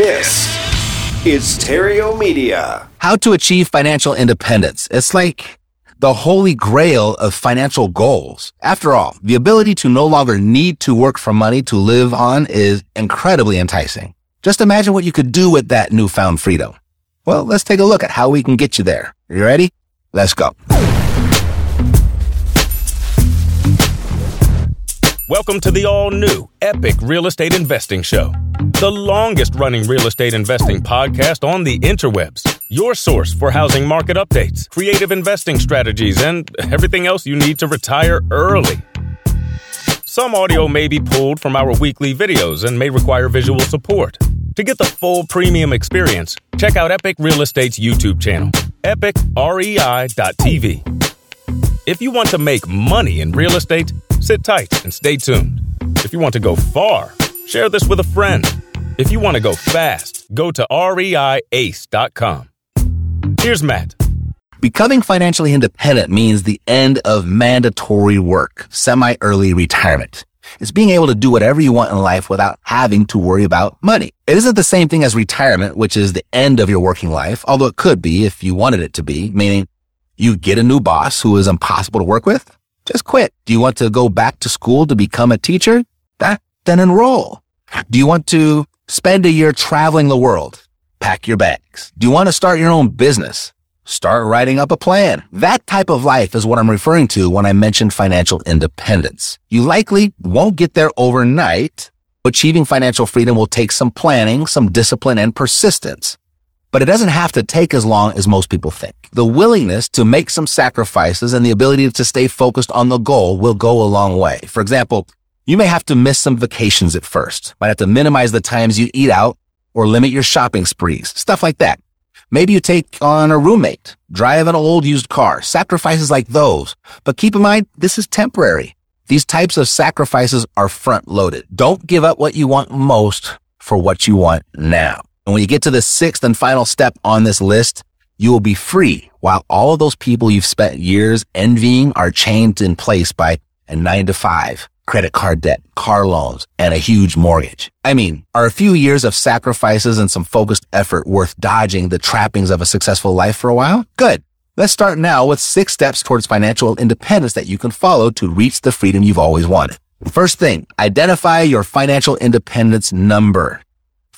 This is Terrio Media. How to achieve financial independence. It's like the holy grail of financial goals. After all, the ability to no longer need to work for money to live on is incredibly enticing. Just imagine what you could do with that newfound freedom. Well, let's take a look at how we can get you there. Are you ready? Let's go. Welcome to the all new Epic Real Estate Investing Show, the longest running real estate investing podcast on the interwebs. Your source for housing market updates, creative investing strategies, and everything else you need to retire early. Some audio may be pulled from our weekly videos and may require visual support. To get the full premium experience, check out Epic Real Estate's YouTube channel, epicrei.tv. If you want to make money in real estate, sit tight and stay tuned. If you want to go far, share this with a friend. If you want to go fast, go to reiace.com. Here's Matt. Becoming financially independent means the end of mandatory work, semi-early retirement. It's being able to do whatever you want in life without having to worry about money. It isn't the same thing as retirement, which is the end of your working life, although it could be if you wanted it to be, meaning you get a new boss who is impossible to work with. Just quit. Do you want to go back to school to become a teacher? That, then enroll. Do you want to spend a year traveling the world? Pack your bags. Do you want to start your own business? Start writing up a plan. That type of life is what I'm referring to when I mention financial independence. You likely won't get there overnight. Achieving financial freedom will take some planning, some discipline, and persistence. But it doesn't have to take as long as most people think. The willingness to make some sacrifices and the ability to stay focused on the goal will go a long way. For example, you may have to miss some vacations at first, might have to minimize the times you eat out or limit your shopping sprees, stuff like that. Maybe you take on a roommate, drive an old used car, sacrifices like those. But keep in mind, this is temporary. These types of sacrifices are front loaded. Don't give up what you want most for what you want now. And when you get to the sixth and final step on this list, you will be free while all of those people you've spent years envying are chained in place by a nine to five, credit card debt, car loans, and a huge mortgage. I mean, are a few years of sacrifices and some focused effort worth dodging the trappings of a successful life for a while? Good. Let's start now with six steps towards financial independence that you can follow to reach the freedom you've always wanted. First thing, identify your financial independence number.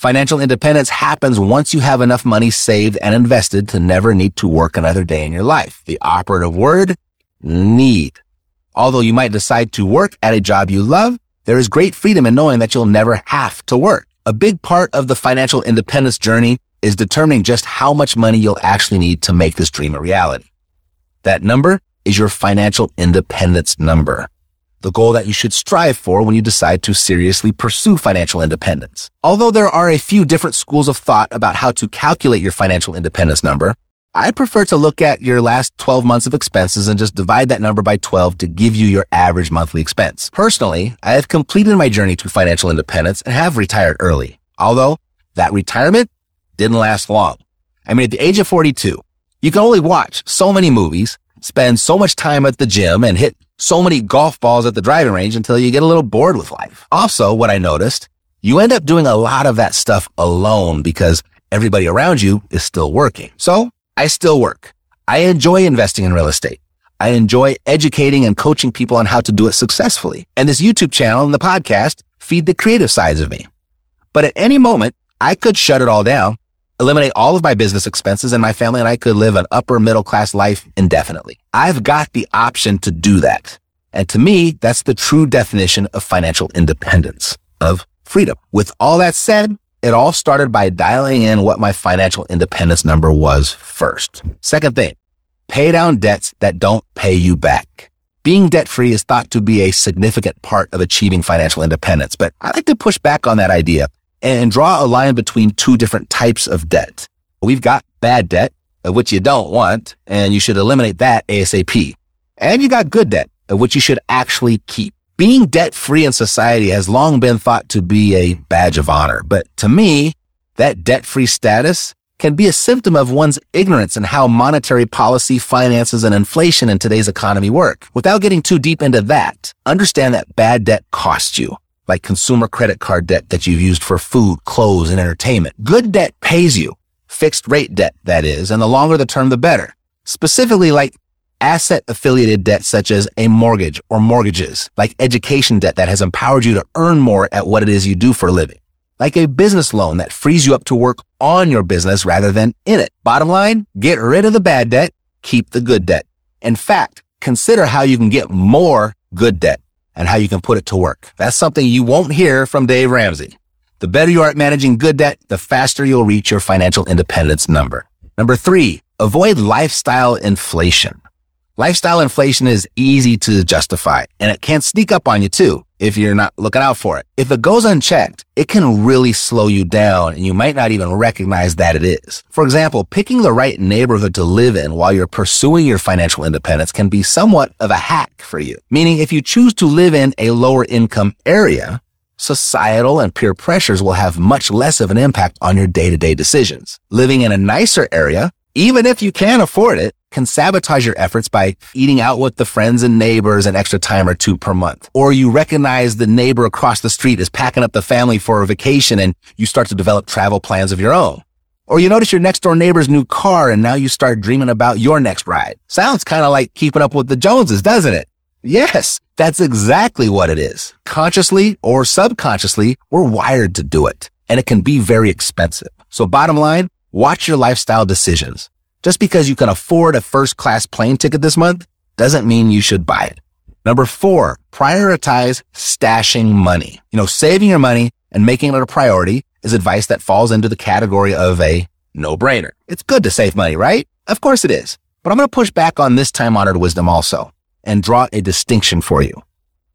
Financial independence happens once you have enough money saved and invested to never need to work another day in your life. The operative word, need. Although you might decide to work at a job you love, there is great freedom in knowing that you'll never have to work. A big part of the financial independence journey is determining just how much money you'll actually need to make this dream a reality. That number is your financial independence number the goal that you should strive for when you decide to seriously pursue financial independence. Although there are a few different schools of thought about how to calculate your financial independence number, I prefer to look at your last 12 months of expenses and just divide that number by 12 to give you your average monthly expense. Personally, I have completed my journey to financial independence and have retired early. Although that retirement didn't last long. I mean, at the age of 42, you can only watch so many movies, spend so much time at the gym and hit so many golf balls at the driving range until you get a little bored with life. Also, what I noticed, you end up doing a lot of that stuff alone because everybody around you is still working. So I still work. I enjoy investing in real estate. I enjoy educating and coaching people on how to do it successfully. And this YouTube channel and the podcast feed the creative sides of me. But at any moment, I could shut it all down, eliminate all of my business expenses, and my family and I could live an upper middle class life indefinitely. I've got the option to do that. And to me, that's the true definition of financial independence, of freedom. With all that said, it all started by dialing in what my financial independence number was first. Second thing, pay down debts that don't pay you back. Being debt free is thought to be a significant part of achieving financial independence, but I like to push back on that idea and draw a line between two different types of debt. We've got bad debt, which you don't want, and you should eliminate that ASAP. And you got good debt, which you should actually keep. Being debt free in society has long been thought to be a badge of honor, but to me, that debt free status can be a symptom of one's ignorance in how monetary policy, finances, and inflation in today's economy work. Without getting too deep into that, understand that bad debt costs you, like consumer credit card debt that you've used for food, clothes, and entertainment. Good debt pays you, fixed rate debt, that is, and the longer the term, the better. Specifically like asset affiliated debt such as a mortgage or mortgages, like education debt that has empowered you to earn more at what it is you do for a living like a business loan that frees you up to work on your business rather than in it. Bottom line, get rid of the bad debt, keep the good debt. In fact, consider how you can get more good debt and how you can put it to work. That's something you won't hear from Dave Ramsey. The better you are at managing good debt, the faster you'll reach your financial independence number. Number three, avoid lifestyle inflation. Lifestyle inflation is easy to justify and it can sneak up on you too if you're not looking out for it. If it goes unchecked, it can really slow you down and you might not even recognize that it is. For example, picking the right neighborhood to live in while you're pursuing your financial independence can be somewhat of a hack for you. Meaning if you choose to live in a lower income area, societal and peer pressures will have much less of an impact on your day-to-day decisions. Living in a nicer area, even if you can't afford it, can sabotage your efforts by eating out with the friends and neighbors an extra time or two per month. Or you recognize the neighbor across the street is packing up the family for a vacation and you start to develop travel plans of your own. Or you notice your next door neighbor's new car and now you start dreaming about your next ride. Sounds kind of like keeping up with the Joneses, doesn't it? Yes, that's exactly what it is. Consciously or subconsciously, we're wired to do it and it can be very expensive. So bottom line, watch your lifestyle decisions. Just because you can afford a first class plane ticket this month doesn't mean you should buy it. Number four, prioritize stashing money. You know, saving your money and making it a priority is advice that falls into the category of a no brainer. It's good to save money, right? Of course it is. But I'm going to push back on this time honored wisdom also and draw a distinction for you.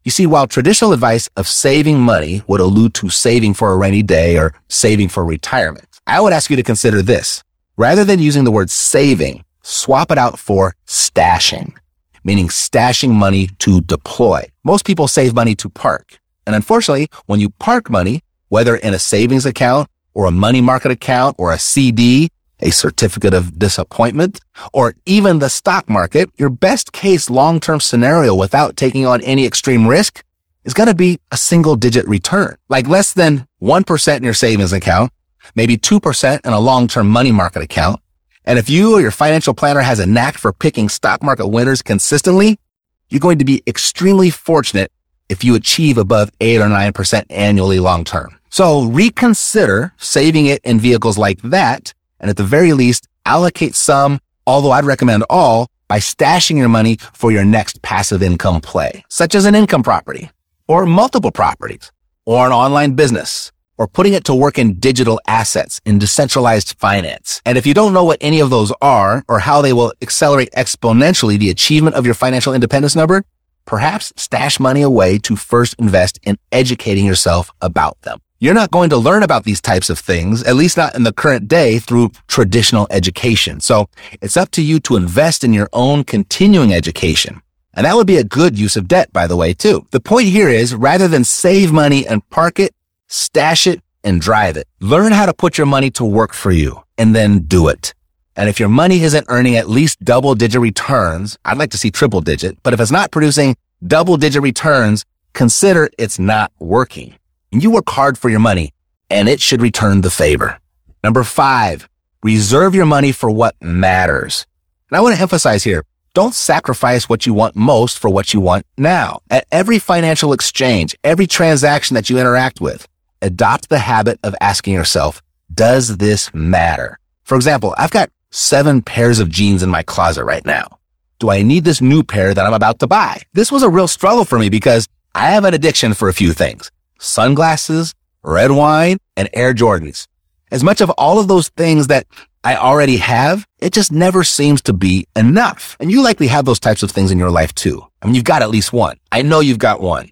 You see, while traditional advice of saving money would allude to saving for a rainy day or saving for retirement, I would ask you to consider this. Rather than using the word saving, swap it out for stashing, meaning stashing money to deploy. Most people save money to park. And unfortunately, when you park money, whether in a savings account or a money market account or a CD, a certificate of disappointment, or even the stock market, your best case long-term scenario without taking on any extreme risk is going to be a single digit return, like less than 1% in your savings account maybe 2% in a long-term money market account. And if you or your financial planner has a knack for picking stock market winners consistently, you're going to be extremely fortunate if you achieve above 8 or 9% annually long term. So reconsider saving it in vehicles like that. And at the very least, allocate some, although I'd recommend all, by stashing your money for your next passive income play, such as an income property or multiple properties or an online business or putting it to work in digital assets in decentralized finance. And if you don't know what any of those are or how they will accelerate exponentially the achievement of your financial independence number, perhaps stash money away to first invest in educating yourself about them. You're not going to learn about these types of things, at least not in the current day through traditional education. So it's up to you to invest in your own continuing education. And that would be a good use of debt, by the way, too. The point here is rather than save money and park it, stash it, and drive it. Learn how to put your money to work for you and then do it. And if your money isn't earning at least double digit returns, I'd like to see triple digit, but if it's not producing double digit returns, consider it's not working. You work hard for your money and it should return the favor. Number five, reserve your money for what matters. And I want to emphasize here, don't sacrifice what you want most for what you want now. At every financial exchange, every transaction that you interact with, adopt the habit of asking yourself, does this matter? For example, I've got seven pairs of jeans in my closet right now. Do I need this new pair that I'm about to buy? This was a real struggle for me because I have an addiction for a few things. Sunglasses, red wine, and Air Jordans. As much of all of those things that I already have, it just never seems to be enough. And you likely have those types of things in your life too. I mean, you've got at least one. I know you've got one.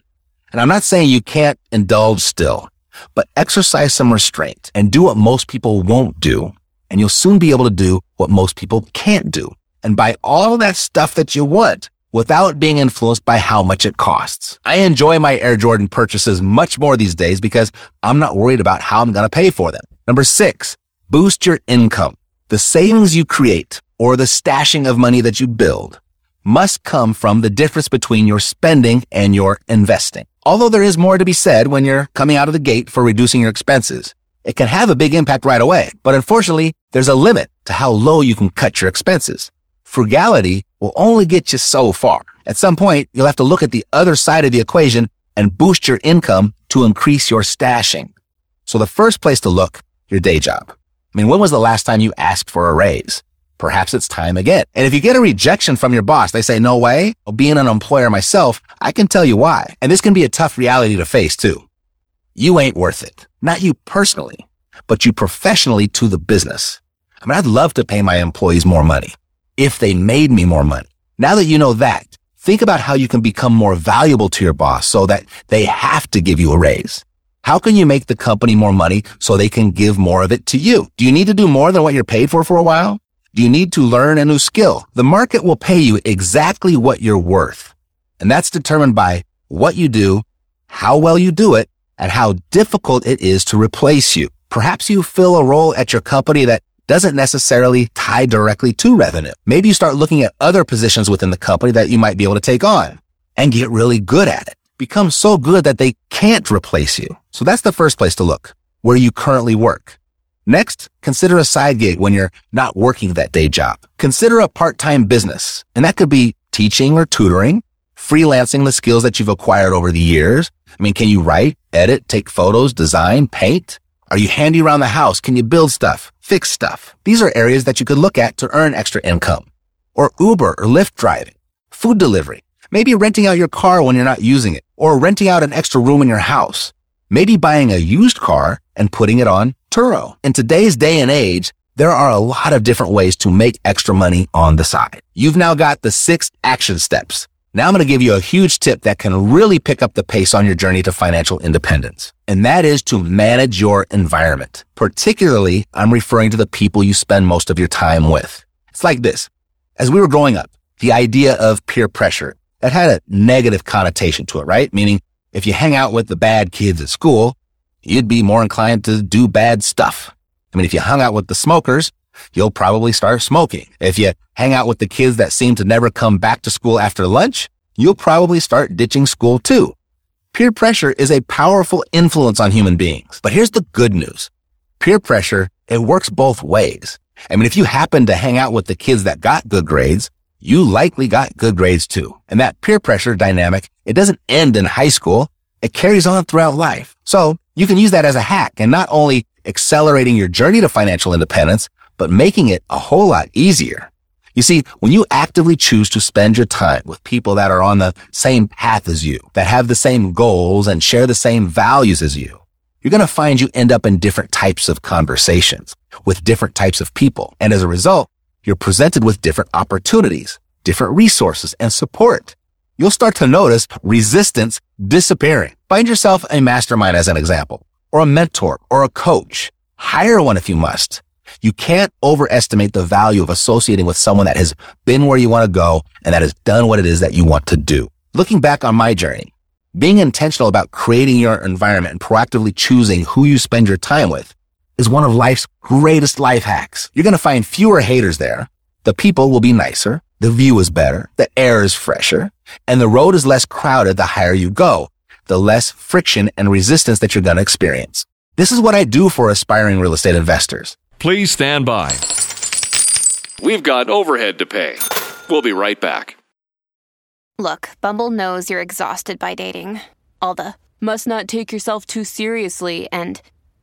And I'm not saying you can't indulge still, but exercise some restraint and do what most people won't do. And you'll soon be able to do what most people can't do and buy all that stuff that you want without being influenced by how much it costs. I enjoy my Air Jordan purchases much more these days because I'm not worried about how I'm going to pay for them. Number six, boost your income. The savings you create or the stashing of money that you build must come from the difference between your spending and your investing. Although there is more to be said when you're coming out of the gate for reducing your expenses, it can have a big impact right away. But unfortunately, there's a limit to how low you can cut your expenses frugality will only get you so far. At some point, you'll have to look at the other side of the equation and boost your income to increase your stashing. So the first place to look, your day job. I mean, when was the last time you asked for a raise? Perhaps it's time again. And if you get a rejection from your boss, they say, no way. Well, being an employer myself, I can tell you why. And this can be a tough reality to face too. You ain't worth it. Not you personally, but you professionally to the business. I mean, I'd love to pay my employees more money if they made me more money. Now that you know that, think about how you can become more valuable to your boss so that they have to give you a raise. How can you make the company more money so they can give more of it to you? Do you need to do more than what you're paid for for a while? Do you need to learn a new skill? The market will pay you exactly what you're worth. And that's determined by what you do, how well you do it, and how difficult it is to replace you. Perhaps you fill a role at your company that doesn't necessarily tie directly to revenue. Maybe you start looking at other positions within the company that you might be able to take on and get really good at it. Become so good that they can't replace you. So that's the first place to look, where you currently work. Next, consider a side gig when you're not working that day job. Consider a part-time business, and that could be teaching or tutoring, freelancing the skills that you've acquired over the years. I mean, can you write, edit, take photos, design, paint? Are you handy around the house? Can you build stuff, fix stuff? These are areas that you could look at to earn extra income. Or Uber or Lyft driving, food delivery, maybe renting out your car when you're not using it, or renting out an extra room in your house. Maybe buying a used car and putting it on Turo. In today's day and age, there are a lot of different ways to make extra money on the side. You've now got the six action steps now I'm going to give you a huge tip that can really pick up the pace on your journey to financial independence. And that is to manage your environment. Particularly, I'm referring to the people you spend most of your time with. It's like this. As we were growing up, the idea of peer pressure, that had a negative connotation to it, right? Meaning if you hang out with the bad kids at school, you'd be more inclined to do bad stuff. I mean, if you hung out with the smokers, you'll probably start smoking. If you hang out with the kids that seem to never come back to school after lunch, you'll probably start ditching school too. Peer pressure is a powerful influence on human beings. But here's the good news. Peer pressure, it works both ways. I mean, if you happen to hang out with the kids that got good grades, you likely got good grades too. And that peer pressure dynamic, it doesn't end in high school. It carries on throughout life. So you can use that as a hack and not only accelerating your journey to financial independence, but making it a whole lot easier. You see, when you actively choose to spend your time with people that are on the same path as you, that have the same goals and share the same values as you, you're going to find you end up in different types of conversations with different types of people. And as a result, you're presented with different opportunities, different resources and support. You'll start to notice resistance disappearing. Find yourself a mastermind as an example, or a mentor, or a coach. Hire one if you must. You can't overestimate the value of associating with someone that has been where you want to go and that has done what it is that you want to do. Looking back on my journey, being intentional about creating your environment and proactively choosing who you spend your time with is one of life's greatest life hacks. You're going to find fewer haters there. The people will be nicer. The view is better. The air is fresher and the road is less crowded the higher you go, the less friction and resistance that you're going to experience. This is what I do for aspiring real estate investors. Please stand by. We've got overhead to pay. We'll be right back. Look, Bumble knows you're exhausted by dating. All the must not take yourself too seriously and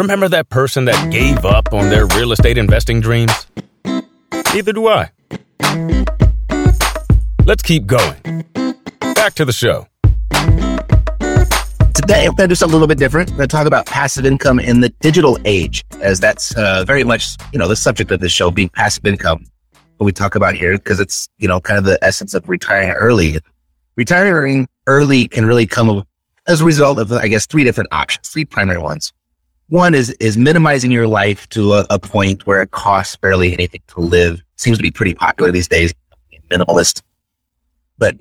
Remember that person that gave up on their real estate investing dreams? Neither do I. Let's keep going. Back to the show. Today, I'm going to do something a little bit different. I'm going to talk about passive income in the digital age, as that's uh, very much, you know, the subject of this show being passive income. What we talk about here, because it's, you know, kind of the essence of retiring early. Retiring early can really come as a result of, I guess, three different options, three primary ones. One is is minimizing your life to a, a point where it costs barely anything to live. Seems to be pretty popular these days, minimalist. But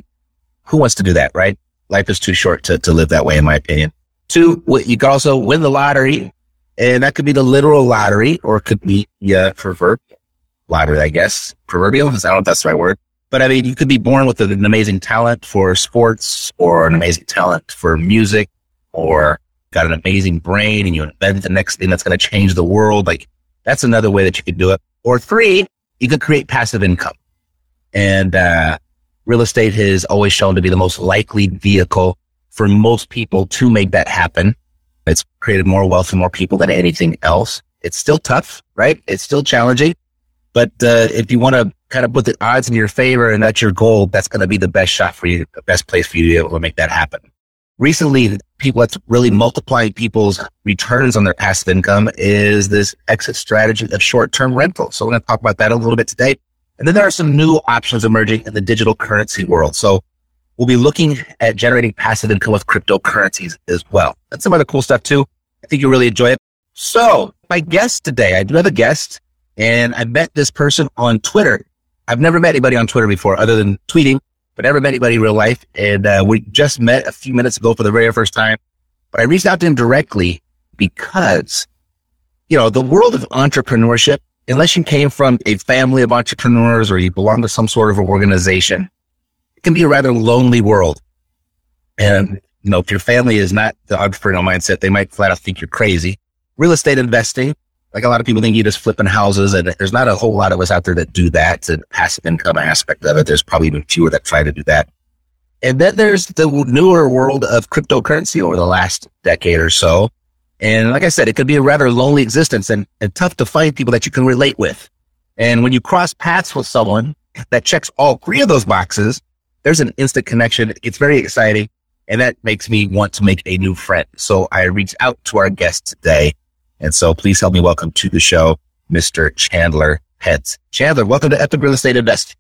who wants to do that, right? Life is too short to, to live that way, in my opinion. Two, you could also win the lottery, and that could be the literal lottery, or it could be yeah, proverbial lottery, I guess. Proverbial, I don't know if that's the right word. But I mean, you could be born with an amazing talent for sports, or an amazing talent for music, or got an amazing brain and you invent the next thing that's going to change the world. Like that's another way that you could do it. Or three, you could create passive income. And, uh, real estate has always shown to be the most likely vehicle for most people to make that happen. It's created more wealth for more people than anything else. It's still tough, right? It's still challenging. But, uh, if you want to kind of put the odds in your favor and that's your goal, that's going to be the best shot for you, the best place for you to be able to make that happen recently people that's really multiplying people's returns on their passive income is this exit strategy of short-term rentals. So we're going to talk about that a little bit today. And then there are some new options emerging in the digital currency world. So we'll be looking at generating passive income with cryptocurrencies as well. That's some other cool stuff too. I think you'll really enjoy it. So my guest today, I do have a guest and I met this person on Twitter. I've never met anybody on Twitter before other than tweeting but never met anybody in real life. And uh, we just met a few minutes ago for the very first time. But I reached out to him directly because, you know, the world of entrepreneurship, unless you came from a family of entrepreneurs or you belong to some sort of organization, it can be a rather lonely world. And, you know, if your family is not the entrepreneurial mindset, they might flat out think you're crazy. Real estate investing, like a lot of people think you just flipping houses and there's not a whole lot of us out there that do that. A passive income aspect of it. There's probably even fewer that try to do that. And then there's the newer world of cryptocurrency over the last decade or so. And like I said, it could be a rather lonely existence and, and tough to find people that you can relate with. And when you cross paths with someone that checks all three of those boxes, there's an instant connection. It's very exciting. And that makes me want to make a new friend. So I reached out to our guest today and so please help me welcome to the show, Mr. Chandler Spence. Chandler, welcome to Epic Real Estate Investing.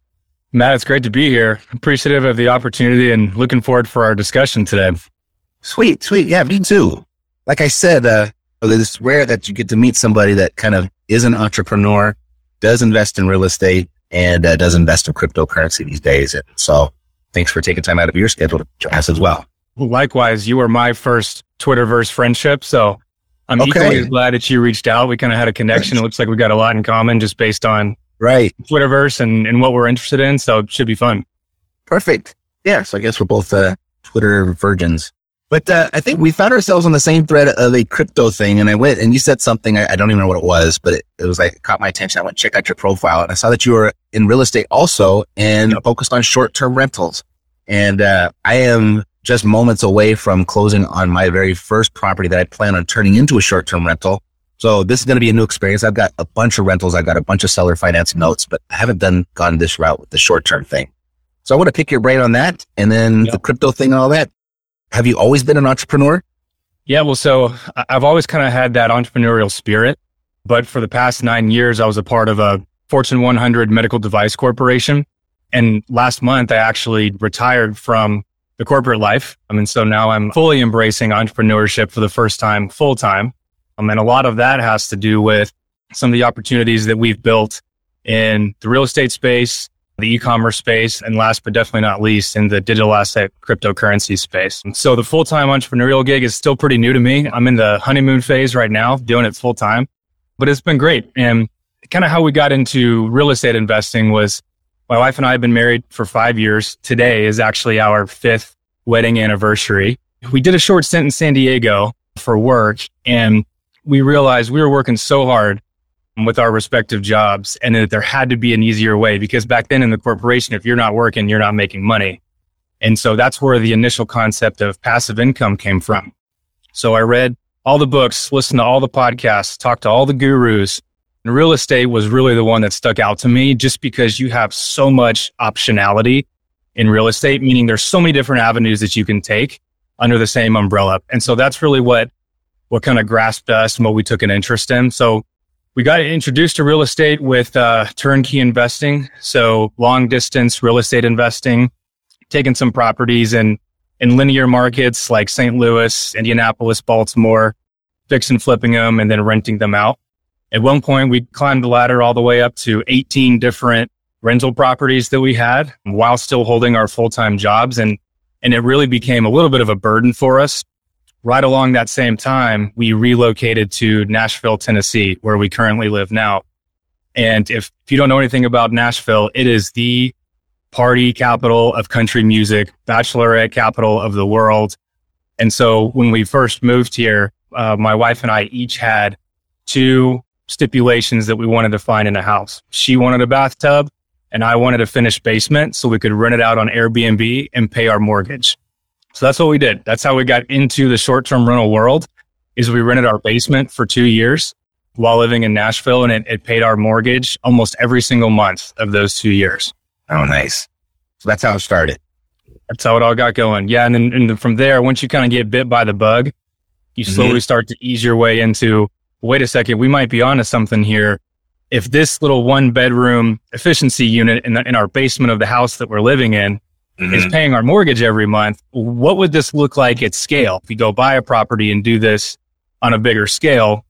Matt, it's great to be here. Appreciative of the opportunity and looking forward for our discussion today. Sweet, sweet. Yeah, me too. Like I said, uh, it's rare that you get to meet somebody that kind of is an entrepreneur, does invest in real estate, and uh, does invest in cryptocurrency these days. And so thanks for taking time out of your schedule to join us as well. Likewise, you were my first Twitterverse friendship. So I'm okay. equally glad that you reached out. We kind of had a connection. It looks like we got a lot in common just based on right Twitterverse and, and what we're interested in. So it should be fun. Perfect. Yeah. So I guess we're both uh, Twitter virgins. But uh, I think we found ourselves on the same thread of a crypto thing. And I went and you said something, I, I don't even know what it was, but it, it, was like, it caught my attention. I went check out your profile and I saw that you were in real estate also and focused on short term rentals. And uh, I am just moments away from closing on my very first property that I plan on turning into a short term rental. So this is going to be a new experience. I've got a bunch of rentals. I've got a bunch of seller finance notes, but I haven't done gone this route with the short term thing. So I want to pick your brain on that and then yep. the crypto thing and all that. Have you always been an entrepreneur? Yeah. Well, so I've always kind of had that entrepreneurial spirit, but for the past nine years, I was a part of a Fortune 100 medical device corporation. And last month, I actually retired from the corporate life. I mean, so now I'm fully embracing entrepreneurship for the first time full time. Um, and a lot of that has to do with some of the opportunities that we've built in the real estate space, the e-commerce space, and last but definitely not least, in the digital asset cryptocurrency space. So the full-time entrepreneurial gig is still pretty new to me. I'm in the honeymoon phase right now, doing it full time, but it's been great. And kind of how we got into real estate investing was my wife and I have been married for five years. Today is actually our fifth wedding anniversary. We did a short stint in San Diego for work and we realized we were working so hard with our respective jobs and that there had to be an easier way because back then in the corporation, if you're not working, you're not making money. And so that's where the initial concept of passive income came from. So I read all the books, listened to all the podcasts, talked to all the gurus. And real estate was really the one that stuck out to me just because you have so much optionality in real estate, meaning there's so many different avenues that you can take under the same umbrella. And so that's really what, what kind of grasped us and what we took an interest in. So we got introduced to real estate with uh, turnkey investing. So long distance real estate investing, taking some properties in, in linear markets like St. Louis, Indianapolis, Baltimore, fixing, flipping them and then renting them out. At one point, we climbed the ladder all the way up to 18 different rental properties that we had while still holding our full-time jobs. And, and it really became a little bit of a burden for us right along that same time, we relocated to Nashville, Tennessee, where we currently live now. And if, if you don't know anything about Nashville, it is the party capital of country music, bachelorette capital of the world. And so when we first moved here, uh, my wife and I each had two stipulations that we wanted to find in a house. She wanted a bathtub and I wanted a finished basement so we could rent it out on Airbnb and pay our mortgage. So that's what we did. That's how we got into the short-term rental world is we rented our basement for two years while living in Nashville and it, it paid our mortgage almost every single month of those two years. Oh, nice. So that's how it started. That's how it all got going. Yeah. And then, and then from there, once you kind of get bit by the bug, you mm-hmm. slowly mm-hmm. start to ease your way into, wait a second, we might be onto something here. If this little one bedroom efficiency unit in, the, in our basement of the house that we're living in mm-hmm. is paying our mortgage every month. What would this look like at scale? If we go buy a property and do this on a bigger scale,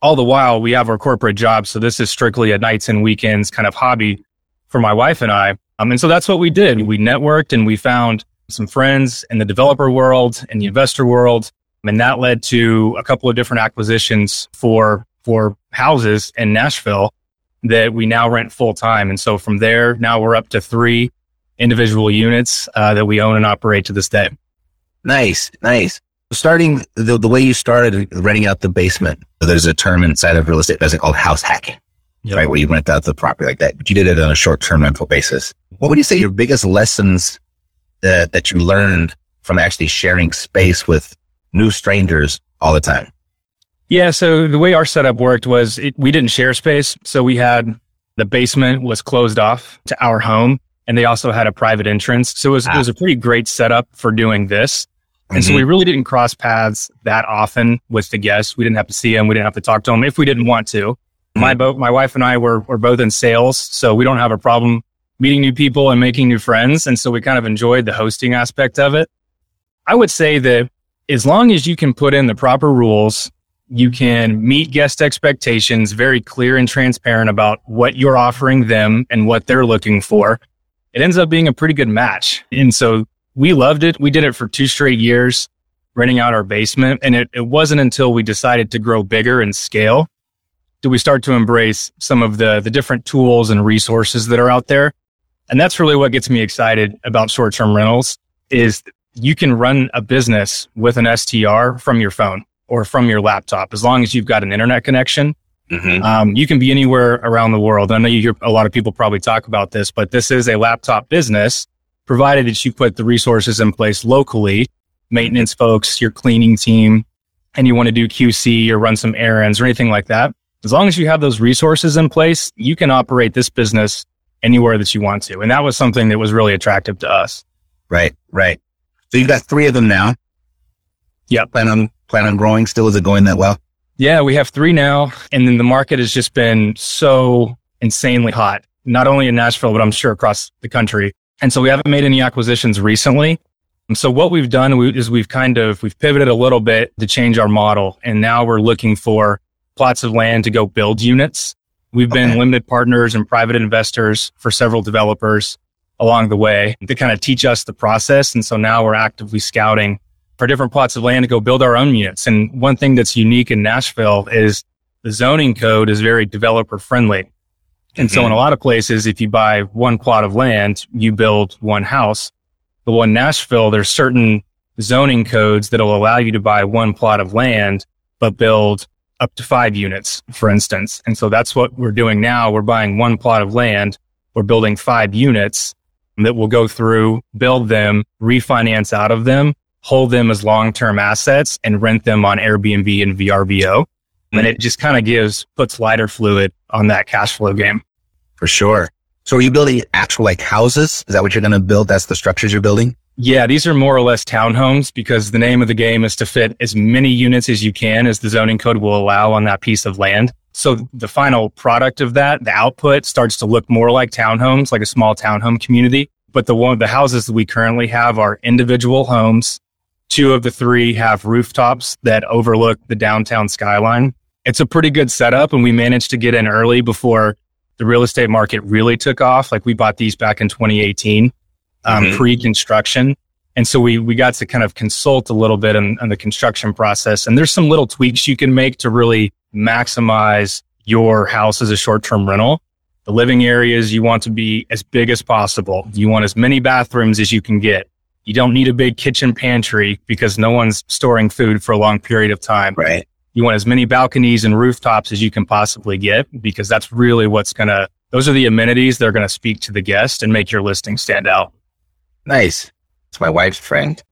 all the while we have our corporate jobs. So this is strictly a nights and weekends kind of hobby for my wife and I. Um, and so that's what we did. We networked and we found some friends in the developer world and the investor world. And that led to a couple of different acquisitions for, for houses in Nashville that we now rent full time. And so from there, now we're up to three individual units uh, that we own and operate to this day. Nice, nice. Starting the, the way you started renting out the basement, there's a term inside of real estate investing called house hacking, yep. right? Where you rent out the property like that, but you did it on a short term rental basis. What would you say your biggest lessons that, that you learned from actually sharing space with new strangers all the time? Yeah. So the way our setup worked was it, we didn't share space. So we had the basement was closed off to our home and they also had a private entrance. So it was, ah. it was a pretty great setup for doing this. And mm-hmm. so we really didn't cross paths that often with the guests. We didn't have to see them. We didn't have to talk to them if we didn't want to. Mm-hmm. My both, my wife and I were, were both in sales. So we don't have a problem meeting new people and making new friends. And so we kind of enjoyed the hosting aspect of it. I would say that as long as you can put in the proper rules, you can meet guest expectations, very clear and transparent about what you're offering them and what they're looking for it ends up being a pretty good match. And so we loved it. We did it for two straight years, renting out our basement. And it, it wasn't until we decided to grow bigger and scale did we start to embrace some of the, the different tools and resources that are out there. And that's really what gets me excited about short-term rentals is you can run a business with an STR from your phone or from your laptop as long as you've got an internet connection Mm-hmm. Um, you can be anywhere around the world. I know you hear a lot of people probably talk about this, but this is a laptop business, provided that you put the resources in place locally, maintenance folks, your cleaning team, and you want to do QC or run some errands or anything like that. As long as you have those resources in place, you can operate this business anywhere that you want to. And that was something that was really attractive to us. Right, right. So you've got three of them now. Yeah. Plan on plan on growing still? Is it going that well? Yeah, we have three now. And then the market has just been so insanely hot, not only in Nashville, but I'm sure across the country. And so we haven't made any acquisitions recently. And so what we've done is we've kind of, we've pivoted a little bit to change our model. And now we're looking for plots of land to go build units. We've been limited partners and private investors for several developers along the way to kind of teach us the process. And so now we're actively scouting for different plots of land to go build our own units. And one thing that's unique in Nashville is the zoning code is very developer friendly. And so in mm-hmm. a lot of places, if you buy one plot of land, you build one house. But in Nashville, there's certain zoning codes that'll allow you to buy one plot of land, but build up to five units, for instance. And so that's what we're doing now. We're buying one plot of land. We're building five units that will go through, build them, refinance out of them, hold them as long-term assets and rent them on Airbnb and VRBO. And it just kind of gives, puts lighter fluid on that cash flow game. For sure. So are you building actual like houses? Is that what you're going to build? That's the structures you're building? Yeah, these are more or less townhomes because the name of the game is to fit as many units as you can as the zoning code will allow on that piece of land. So the final product of that, the output starts to look more like townhomes, like a small townhome community. But the one, the houses that we currently have are individual homes. Two of the three have rooftops that overlook the downtown skyline. It's a pretty good setup and we managed to get in early before the real estate market really took off. Like we bought these back in 2018 um, Mhm. pre-construction. And so we, we got to kind of consult a little bit on, on the construction process. And there's some little tweaks you can make to really maximize your house as a short-term rental. The living areas you want to be as big as possible. You want as many bathrooms as you can get. You don't need a big kitchen pantry because no one's storing food for a long period of time. Right. You want as many balconies and rooftops as you can possibly get because that's really what's going to, those are the amenities that are going to speak to the guest and make your listing stand out. Nice. It's my wife's friend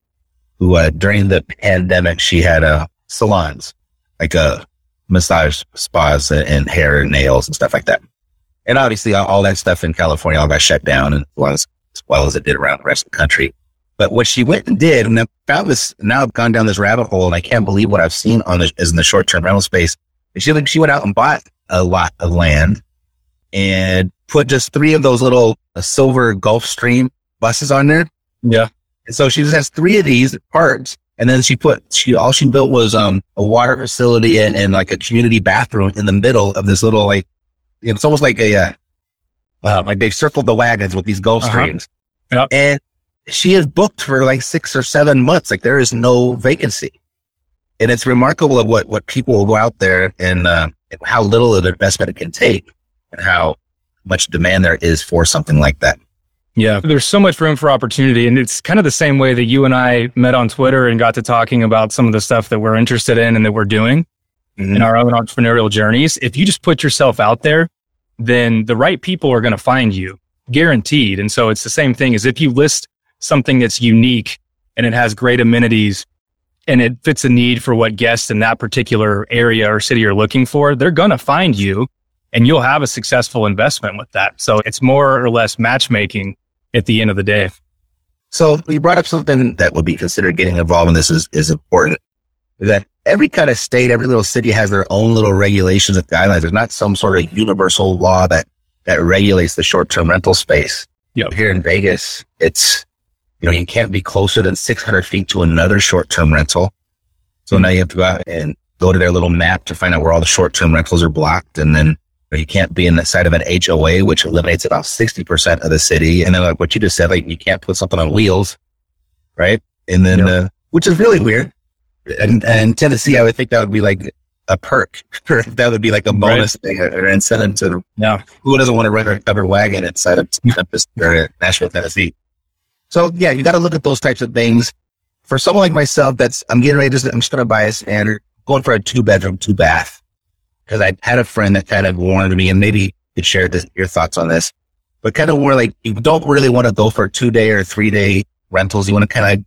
who, uh, during the pandemic, she had, uh, salons, like, uh, massage spas and, and hair and nails and stuff like that. And obviously all, all that stuff in California all got shut down and as well as, as well as it did around the rest of the country. But what she went and did, and I found this, now I've gone down this rabbit hole and I can't believe what I've seen on the, is in the short-term rental space. She, like, she went out and bought a lot of land and put just three of those little uh, silver Gulfstream buses on there. Yeah. And so she just has three of these parts. And then she put, she, all she built was, um, a water facility and, and like a community bathroom in the middle of this little, like, you know, it's almost like a, uh, uh, like they've circled the wagons with these Gulf Uh-huh. streams. Yep. And she is booked for like six or seven months. Like there is no vacancy. And it's remarkable of what, what people will go out there and, uh, how little of an investment it can take and how much demand there is for something like that. Yeah. There's so much room for opportunity. And it's kind of the same way that you and I met on Twitter and got to talking about some of the stuff that we're interested in and that we're doing mm-hmm. in our own entrepreneurial journeys. If you just put yourself out there, then the right people are going to find you guaranteed. And so it's the same thing as if you list something that's unique and it has great amenities and it fits a need for what guests in that particular area or city are looking for, they're going to find you and you'll have a successful investment with that. So it's more or less matchmaking at the end of the day. So you brought up something that would be considered getting involved in this is, is important. That every kind of state, every little city has their own little regulations and guidelines. There's not some sort of universal law that, that regulates the short-term rental space. Yep. Here in Vegas, it's, you know, you can't be closer than 600 feet to another short-term rental. So now you have to go out and go to their little map to find out where all the short-term rentals are blocked. And then you can't be in the side of an HOA, which eliminates about 60% of the city. And then like what you just said, like you can't put something on wheels, right? And then, Yep. uh, which is really weird. And, and Tennessee, I would think that would be like a perk. that would be like a bonus thing or incentive to Yeah. who doesn't want to rent a covered wagon inside of Memphis or Nashville, Tennessee. So yeah, you got to look at those types of things. For someone like myself, that's I'm getting ready to I'm just going to buy a standard, going for a two bedroom, two bath, because I had a friend that kind of warned me, and maybe you could share this, your thoughts on this, but kind of where like you don't really want to go for two day or three day rentals. You want to kind of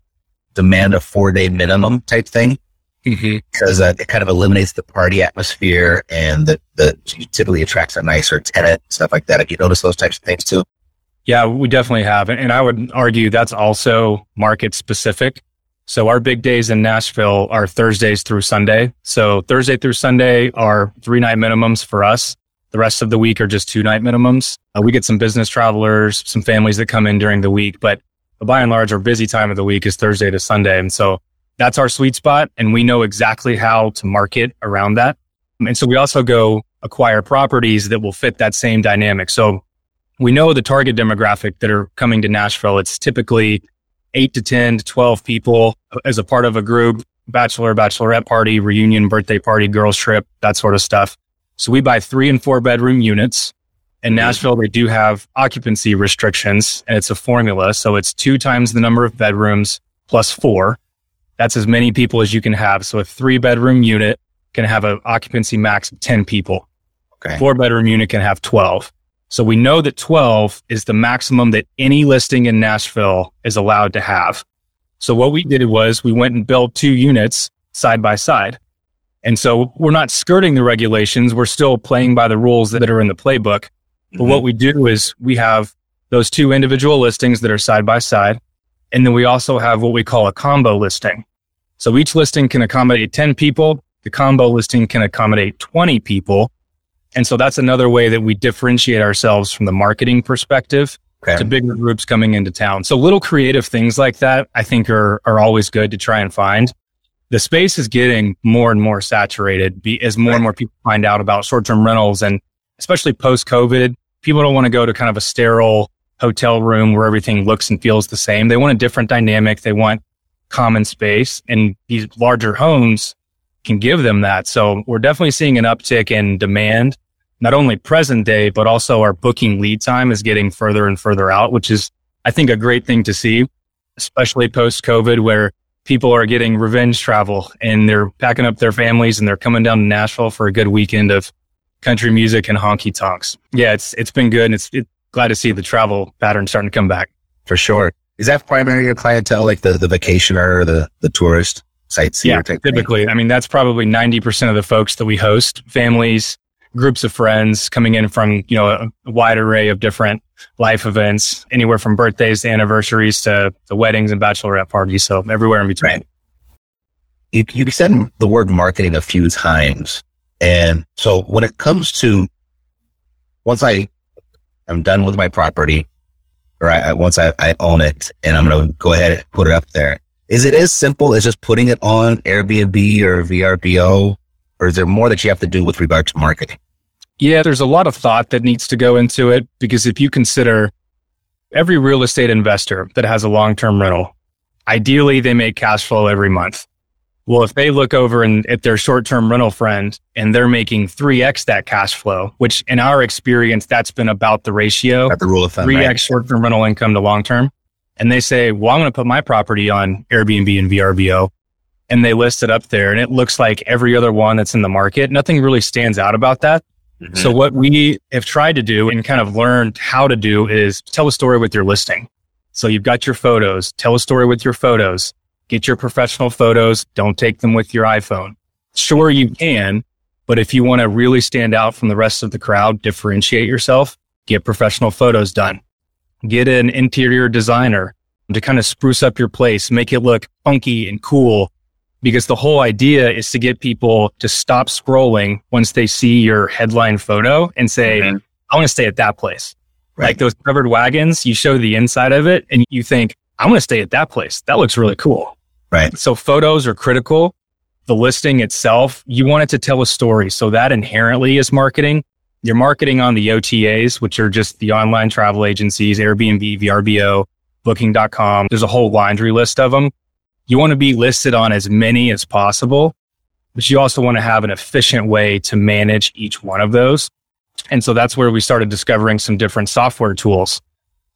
demand a four day minimum type thing because uh, it kind of eliminates the party atmosphere and the, the typically attracts a nicer tenant, stuff like that. If you notice those types of things too. Yeah, we definitely have. And I would argue that's also market specific. So our big days in Nashville are Thursdays through Sunday. So Thursday through Sunday are three night minimums for us. The rest of the week are just two night minimums. Uh, we get some business travelers, some families that come in during the week, but by and large, our busy time of the week is Thursday to Sunday. And so that's our sweet spot. And we know exactly how to market around that. And so we also go acquire properties that will fit that same dynamic. So we know the target demographic that are coming to Nashville. It's typically eight to 10 to 12 people as a part of a group, bachelor, bachelorette party, reunion, birthday party, girls trip, that sort of stuff. So we buy three and four bedroom units. In mm-hmm. Nashville, they do have occupancy restrictions and it's a formula. So it's two times the number of bedrooms plus four. That's as many people as you can have. So a three bedroom unit can have an occupancy max of 10 people. Okay. Four bedroom unit can have 12. So we know that 12 is the maximum that any listing in Nashville is allowed to have. So what we did was we went and built two units side by side. And so we're not skirting the regulations. We're still playing by the rules that are in the playbook. But what mm-hmm. we do is we have those two individual listings that are side by side. And then we also have what we call a combo listing. So each listing can accommodate 10 people. The combo listing can accommodate 20 people. And so that's another way that we differentiate ourselves from the marketing perspective Okay. to bigger groups coming into town. So little creative things like that, I think are, are always good to try and find. The space is getting more and more saturated be, as more and more people find out about short-term rentals and especially post COVID, people don't want to go to kind of a sterile hotel room where everything looks and feels the same. They want a different dynamic. They want common space and these larger homes can give them that. So we're definitely seeing an uptick in demand, not only present day, but also our booking lead time is getting further and further out, which is, I think, a great thing to see, especially post COVID where people are getting revenge travel and they're packing up their families and they're coming down to Nashville for a good weekend of country music and honky tonks. Yeah, it's, it's been good. And it's, it's glad to see the travel pattern starting to come back. For sure. Is that primarily your clientele, like the, the vacationer, the, the tourist sightseer Yeah, type thing? typically. I mean, that's probably 90% of the folks that we host, families, groups of friends coming in from, you know, a, wide array of different life events, anywhere from birthdays to anniversaries to the weddings and bachelorette parties. So everywhere in between. Right. You, you said the word marketing a few times. And so when it comes to once I am done with my property or I- once I, I own it and I'm going to go ahead and put it up there, is it as simple as just putting it on Airbnb or VRBO? Or is there more that you have to do with regard to marketing? Yeah, there's a lot of thought that needs to go into it because if you consider every real estate investor that has a long-term rental, ideally they make cash flow every month. Well, if they look over and at their short-term rental friend and they're making 3x that cash flow, which in our experience, that's been about the ratio, the rule of thumb, 3x right? short-term rental income to long-term. And they say, well, I'm going to put my property on Airbnb and VRBO and they list it up there and it looks like every other one that's in the market. Nothing really stands out about that. So mm-hmm. what we have tried to do and kind of learned how to do is tell a story with your listing. So you've got your photos, tell a story with your photos, get your professional photos. Don't take them with your iPhone. Sure, you can, but if you want to really stand out from the rest of the crowd, differentiate yourself, get professional photos done. Get an interior designer to kind of spruce up your place, make it look funky and cool because the whole idea is to get people to stop scrolling once they see your headline photo and say, mm-hmm. I want to stay at that place. Like those covered wagons, you show the inside of it and you think, I want to stay at that place. That looks really cool. Right. So photos are critical. The listing itself, you want it to tell a story. So that inherently is marketing. You're marketing on the OTAs, which are just the online travel agencies, Airbnb, VRBO, booking.com. There's a whole laundry list of them. You want to be listed on as many as possible, but you also want to have an efficient way to manage each one of those. And so that's where we started discovering some different software tools.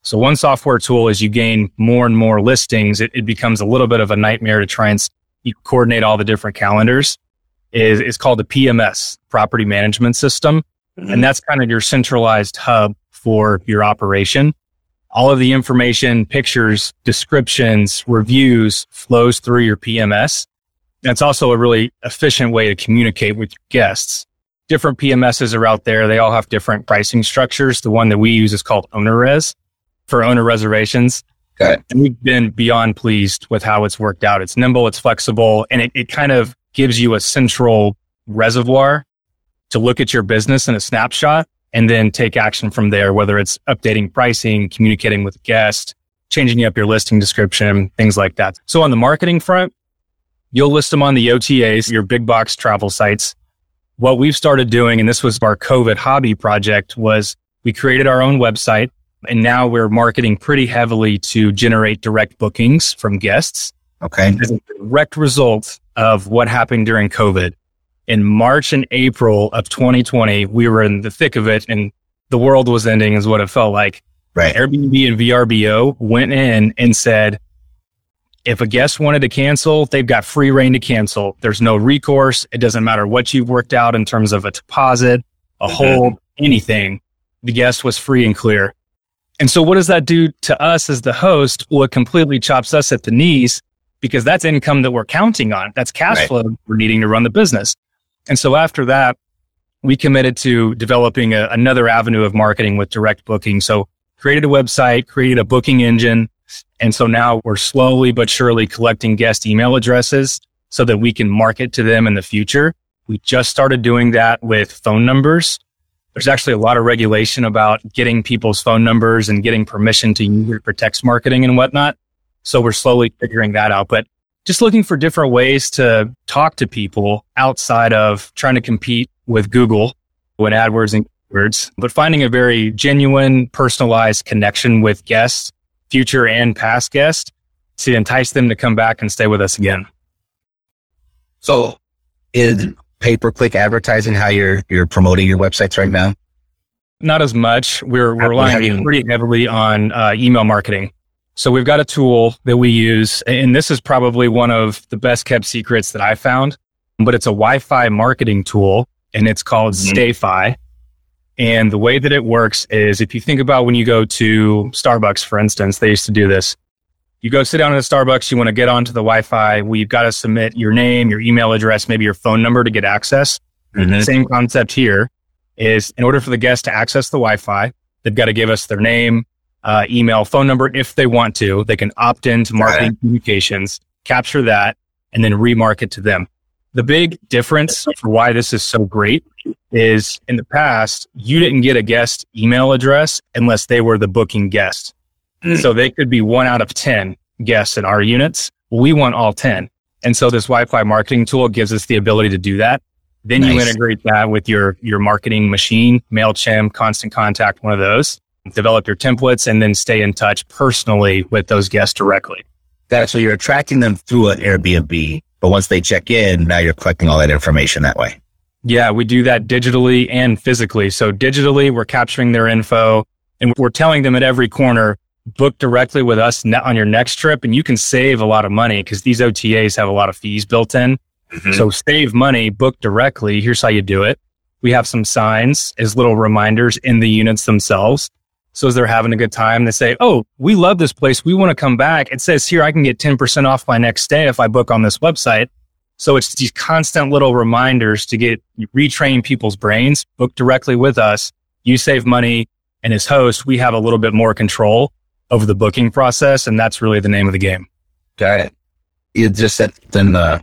So one software tool, is you gain more and more listings, it, it becomes a little bit of a nightmare to try and you coordinate all the different calendars. Is is called the PMS, Property Management System, and mm-hmm. that's kind of your centralized hub for your operation. All of the information, pictures, descriptions, reviews flows through your PMS. That's also a really efficient way to communicate with your guests. Different PMSs are out there. They all have different pricing structures. The one that we use is called OwnerRez for owner reservations. It. And we've been beyond pleased with how it's worked out. It's nimble, it's flexible, and it, it kind of gives you a central reservoir to look at your business in a snapshot and then take action from there, whether it's updating pricing, communicating with guests, changing up your listing description, things like that. So on the marketing front, you'll list them on the OTAs, your big box travel sites. what we've started doing, and this was our COVID hobby project, was we created our own website and now we're marketing pretty heavily to generate direct bookings from guests. Okay. As a direct result of what happened during COVID. In March and April of 2020, we were in the thick of it and the world was ending is what it felt like. Right. Airbnb and VRBO went in and said, if a guest wanted to cancel, they've got free reign to cancel. There's no recourse. It doesn't matter what you've worked out in terms of a deposit, a Mm-hmm. hold, anything. The guest was free and clear. And so what does that do to us as the host? Well, it completely chops us at the knees because that's income that we're counting on. That's cash Right. flow we're needing to run the business. And so after that, we committed to developing a, another avenue of marketing with direct booking. So created a website, created a booking engine. And so now we're slowly but surely collecting guest email addresses so that we can market to them in the future. We just started doing that with phone numbers. There's actually a lot of regulation about getting people's phone numbers and getting permission to use it for text marketing and whatnot. So we're slowly figuring that out, but just looking for different ways to talk to people outside of trying to compete with Google with AdWords and words, but finding a very genuine, personalized connection with guests, future and past guests to entice them to come back and stay with us again. So is pay per click advertising how you're you're promoting your websites right now? Not as much. We're, we're How- how do relying pretty heavily on uh, email marketing. So we've got a tool that we use, and this is probably one of the best kept secrets that I found, but it's a Wi-Fi marketing tool and it's called Mhm. StayFi. And the way that it works is if you think about when you go to Starbucks, for instance, they used to do this. You go sit down at a Starbucks, you want to get onto the Wi-Fi. Well, you've got to submit your name, your email address, maybe your phone number to get access. Same concept here is in order for the guest to access the Wi-Fi, they've got to give us their name, uh, email, phone number if they want to. They can opt into marketing communications, capture that, and then remarket to them. The big difference for why this is so great is in the past, you didn't get a guest email address unless they were the booking guest. So they could be one out of 10 guests in our units. We want all 10. And so this Wi-Fi marketing tool gives us the ability to do that. Then you integrate that with your, your marketing machine, MailChimp, Constant Contact, one of those, develop your templates and then stay in touch personally with those guests directly. Got it. So you're attracting them through an Airbnb, but once they check in, now you're collecting all that information that way. Yeah, we do that digitally and physically. So digitally, we're capturing their info and we're telling them at every corner, book directly with us on your next trip. And you can save a lot of money because these OTAs have a lot of fees built in. Mm-hmm. So save money, book directly. Here's how you do it. We have some signs as little reminders in the units themselves. So as they're having a good time, they say, Oh, we love this place. We want to come back. It says here I can get 10% off my next stay if I book on this website. So it's these constant little reminders to get retrain people's brains, book directly with us. You save money. And as host, we have a little bit more control over the booking process. And that's really the name of the game. Got it. You just said then uh,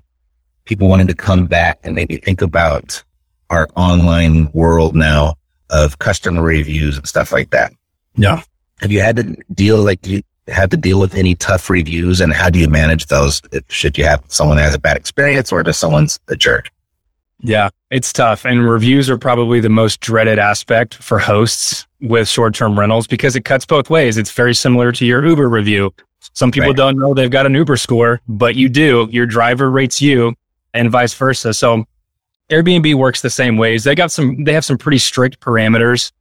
people wanting to come back and maybe think about our online world now of customer reviews and stuff like that. Yeah. Have you had to deal like you had to deal with any tough reviews and how do you manage those? If, should you have someone that has a bad experience or does someone's a jerk? Yeah, it's tough. And reviews are probably the most dreaded aspect for hosts with short term rentals because it cuts both ways. It's very similar to your Uber review. Some people Right. don't know they've got an Uber score, but you do. Your driver rates you and vice versa. So Airbnb works the same ways. They got some, they have some pretty strict parameters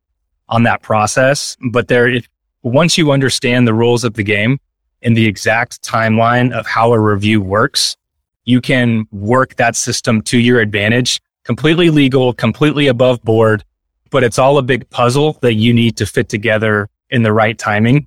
on that process, but there, if, once you understand the rules of the game and the exact timeline of how a review works, you can work that system to your advantage. Completely legal, completely above board, but it's all a big puzzle that you need to fit together in the right timing.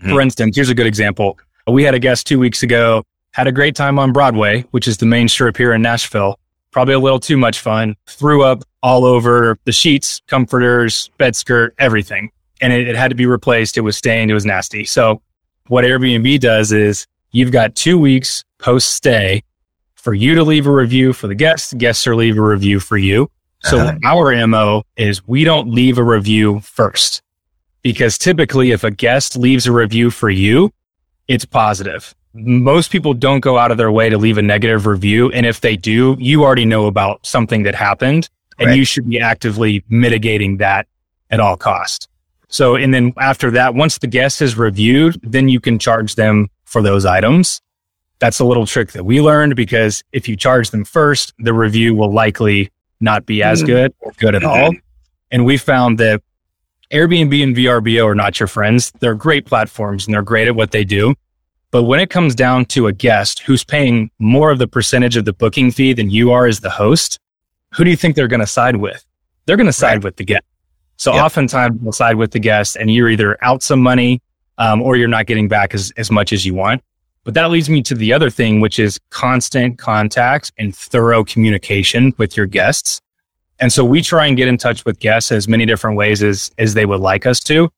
Mm-hmm. For instance, here's a good example. We had a guest two weeks ago, had a great time on Broadway, which is the main strip here in Nashville. Probably a little too much fun. Threw up all over the sheets, comforters, bed skirt, everything. And it, it had to be replaced. It was stained. It was nasty. So what Airbnb does is you've got two weeks post stay for you to leave a review for the guests. Guests are leave a review for you. So Uh-huh. our MO is we don't leave a review first because typically if a guest leaves a review for you, it's positive. Most people don't go out of their way to leave a negative review. And if they do, you already know about something that happened and you should be actively mitigating that at all cost. So, and then after that, once the guest has reviewed, then you can charge them for those items. That's a little trick that we learned because if you charge them first, the review will likely not be as mm. good or good at all. And we found that Airbnb and VRBO are not your friends. They're great platforms and they're great at what they do. But when it comes down to a guest who's paying more of the percentage of the booking fee than you are as the host, who do you think they're going to side with? They're going to side right. with the guest. So yep. oftentimes they'll side with the guest and you're either out some money um, or you're not getting back as, as much as you want. But that leads me to the other thing, which is constant contact and thorough communication with your guests. And so we try and get in touch with guests as many different ways as, as they would like us to.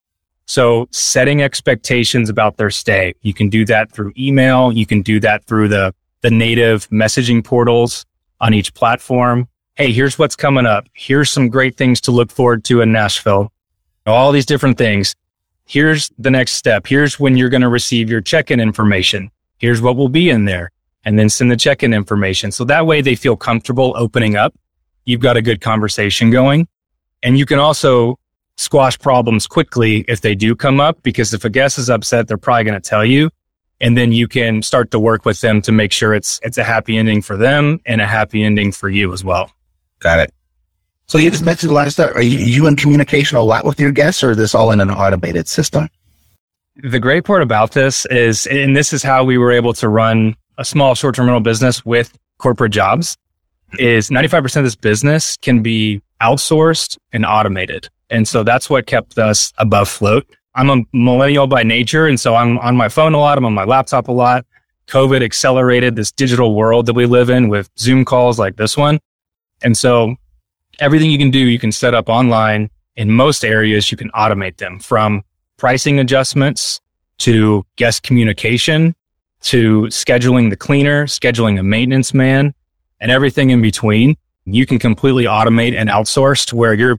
So setting expectations about their stay. You can do that through email. You can do that through the, the native messaging portals on each platform. Hey, here's what's coming up. Here's some great things to look forward to in Nashville. All these different things. Here's the next step. Here's when you're going to receive your check-in information. Here's what will be in there and then send the check-in information. So that way they feel comfortable opening up you've got a good conversation going. And you can also squash problems quickly if they do come up, because if a guest is upset, they're probably going to tell you. And then you can start to work with them to make sure it's, it's a happy ending for them and a happy ending for you as well. Got it. So you just mentioned a lot of stuff. Are you, you in communication a lot with your guests or is this all in an automated system? The great part about this is, and this is how we were able to run a small short-term rental business with corporate jobs is 95% of this business can be outsourced and automated. And so that's what kept us above float. I'm a millennial by nature. And so I'm on my phone a lot. I'm on my laptop a lot. COVID accelerated this digital world that we live in with Zoom calls like this one. And so everything you can do, you can set up online. In most areas, you can automate them from pricing adjustments to guest communication to scheduling the cleaner, scheduling a maintenance man, and everything in between, you can completely automate and outsource to where you're,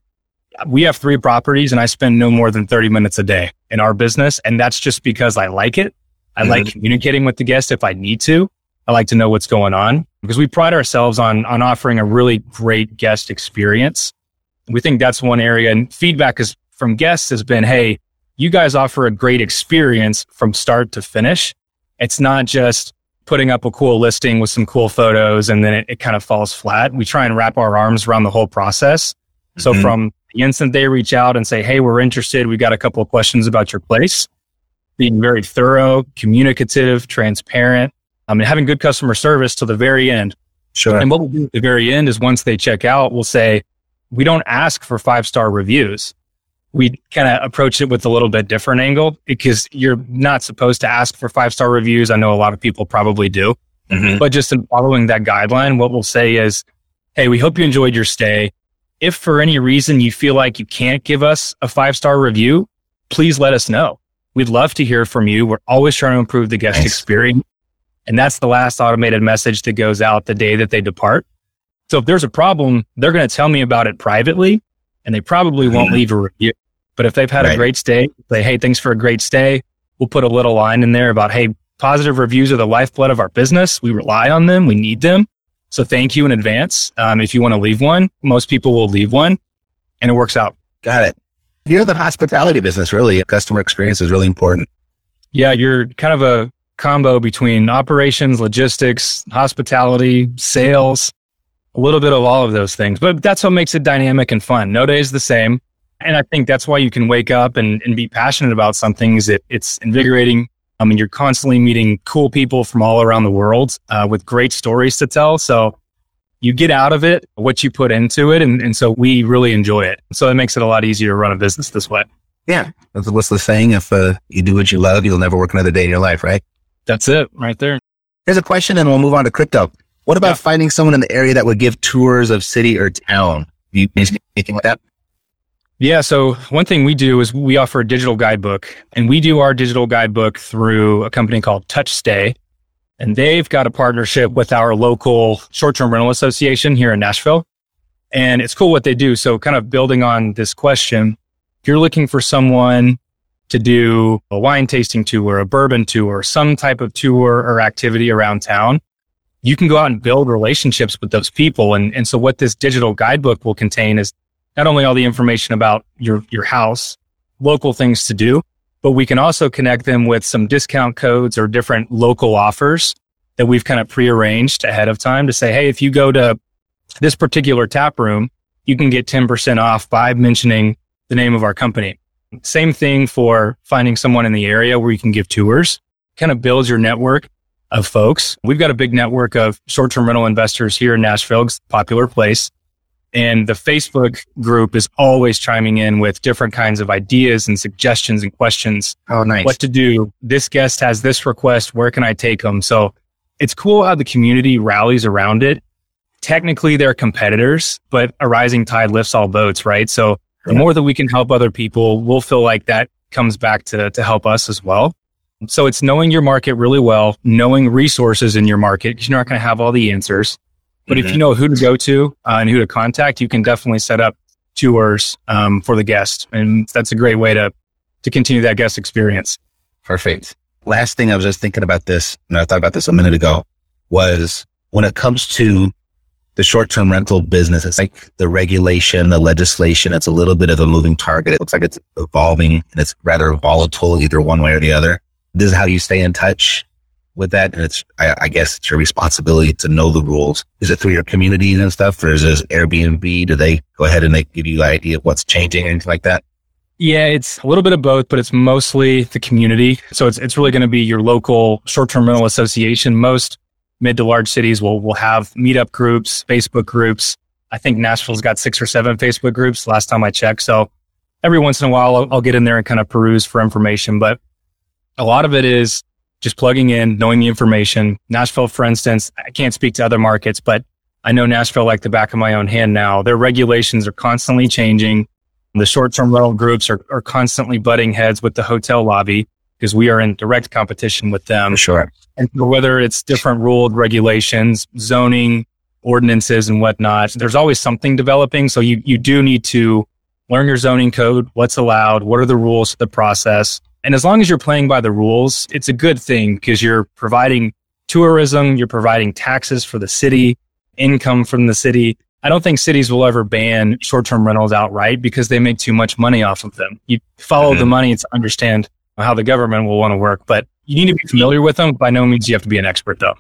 we have three properties and I spend no more than 30 minutes a day in our business. And that's just because I like it. I mm-hmm. like communicating with the guest if I need to. I like to know what's going on because we pride ourselves on, on offering a really great guest experience. We think that's one area and feedback is from guests has been, Hey, you guys offer a great experience from start to finish. It's not just, putting up a cool listing with some cool photos and then it, it kind of falls flat. We try and wrap our arms around the whole process. So mm-hmm. from the instant they reach out and say, Hey, we're interested. We got a couple of questions about your place. Being very thorough, communicative, transparent, um, and having good customer service to the very end. Sure. And what we'll do at the very end is once they check out, we'll say, we don't ask for five star reviews we kind of approach it with a little bit different angle because you're not supposed to ask for five star reviews. I know a lot of people probably do, mm-hmm. but just in following that guideline, what we'll say is, Hey, we hope you enjoyed your stay. If for any reason you feel like you can't give us a five star review, please let us know. We'd love to hear from you. We're always trying to improve the guest nice. experience. And that's the last automated message that goes out the day that they depart. So if there's a problem, they're going to tell me about it privately and they probably won't mm-hmm. leave a review. But if they've had right. a great stay, say, hey, thanks for a great stay. We'll put a little line in there about, hey, positive reviews are the lifeblood of our business. We rely on them. We need them. So thank you in advance. Um, if you want to leave one, most people will leave one and it works out. Got it. You're the hospitality business, really. Customer experience is really important. Yeah, you're kind of a combo between operations, logistics, hospitality, sales, a little bit of all of those things. But that's what makes it dynamic and fun. No day is the same. And I think that's why you can wake up and, and be passionate about something is it, it's invigorating. I mean, you're constantly meeting cool people from all around the world uh, with great stories to tell. So you get out of it what you put into it. And, and so we really enjoy it. So it makes it a lot easier to run a business this way. Yeah. That's what's the saying? If uh, you do what you love, you'll never work another day in your life, right? That's it right there. Here's a question and we'll move on to crypto. What about yeah. finding someone in the area that would give tours of city or town? You anything like that? Yeah. So one thing we do is we offer a digital guidebook and we do our digital guidebook through a company called TouchStay. And they've got a partnership with our local short-term rental association here in Nashville. And it's cool what they do. So kind of building on this question, if you're looking for someone to do a wine tasting tour, a bourbon tour, some type of tour or activity around town, you can go out and build relationships with those people. And, and so what this digital guidebook will contain is not only all the information about your, your house, local things to do, but we can also connect them with some discount codes or different local offers that we've kind of prearranged ahead of time to say, Hey, if you go to this particular tap room, you can get 10% off by mentioning the name of our company. Same thing for finding someone in the area where you can give tours, kind of builds your network of folks. We've got a big network of short-term rental investors here in Nashville, it's a popular place. And the Facebook group is always chiming in with different kinds of ideas and suggestions and questions. Oh, nice. What to do. This guest has this request. Where can I take them? So it's cool how the community rallies around it. Technically, they're competitors, but a rising tide lifts all boats, right? So the more that we can help other people, we'll feel like that comes back to, to help us as well. So it's knowing your market really well, knowing resources in your market because you're not going to have all the answers. But mm-hmm. if you know who to go to uh, and who to contact, you can definitely set up tours um, for the guest, and that's a great way to to continue that guest experience. Perfect. Last thing I was just thinking about this, and I thought about this a minute ago, was when it comes to the short-term rental business, it's like the regulation, the legislation, it's a little bit of a moving target. It looks like it's evolving and it's rather volatile either one way or the other. This is how you stay in touch with that. And it's, I, I, guess it's your responsibility to know the rules. Is it through your communities and stuff or is this Airbnb? Do they go ahead and they give you an idea of what's changing, anything like that? Yeah, it's a little bit of both, but it's mostly the community. So it's, it's really going to be your local short-term rental association. Most mid to large cities will, will have meetup groups, Facebook groups. I think Nashville's got six or seven Facebook groups last time I checked. So every once in a while, I'll, I'll get in there and kind of peruse for information, but a lot of it is just plugging in, knowing the information. Nashville, for instance, I can't speak to other markets, but I know Nashville like the back of my own hand now. Their regulations are constantly changing. The short-term rental groups are, are constantly butting heads with the hotel lobby because we are in direct competition with them. Sure. And whether it's different ruled regulations, zoning, ordinances and whatnot, there's always something developing. So you, you do need to learn your zoning code, what's allowed, what are the rules to the process, and as long as you're playing by the rules, it's a good thing because you're providing tourism, you're providing taxes for the city, income from the city. I don't think cities will ever ban short-term rentals outright because they make too much money off of them. You follow mm-hmm. the money to understand how the government will want to work, but you need to be familiar with them. By no means you have to be an expert though.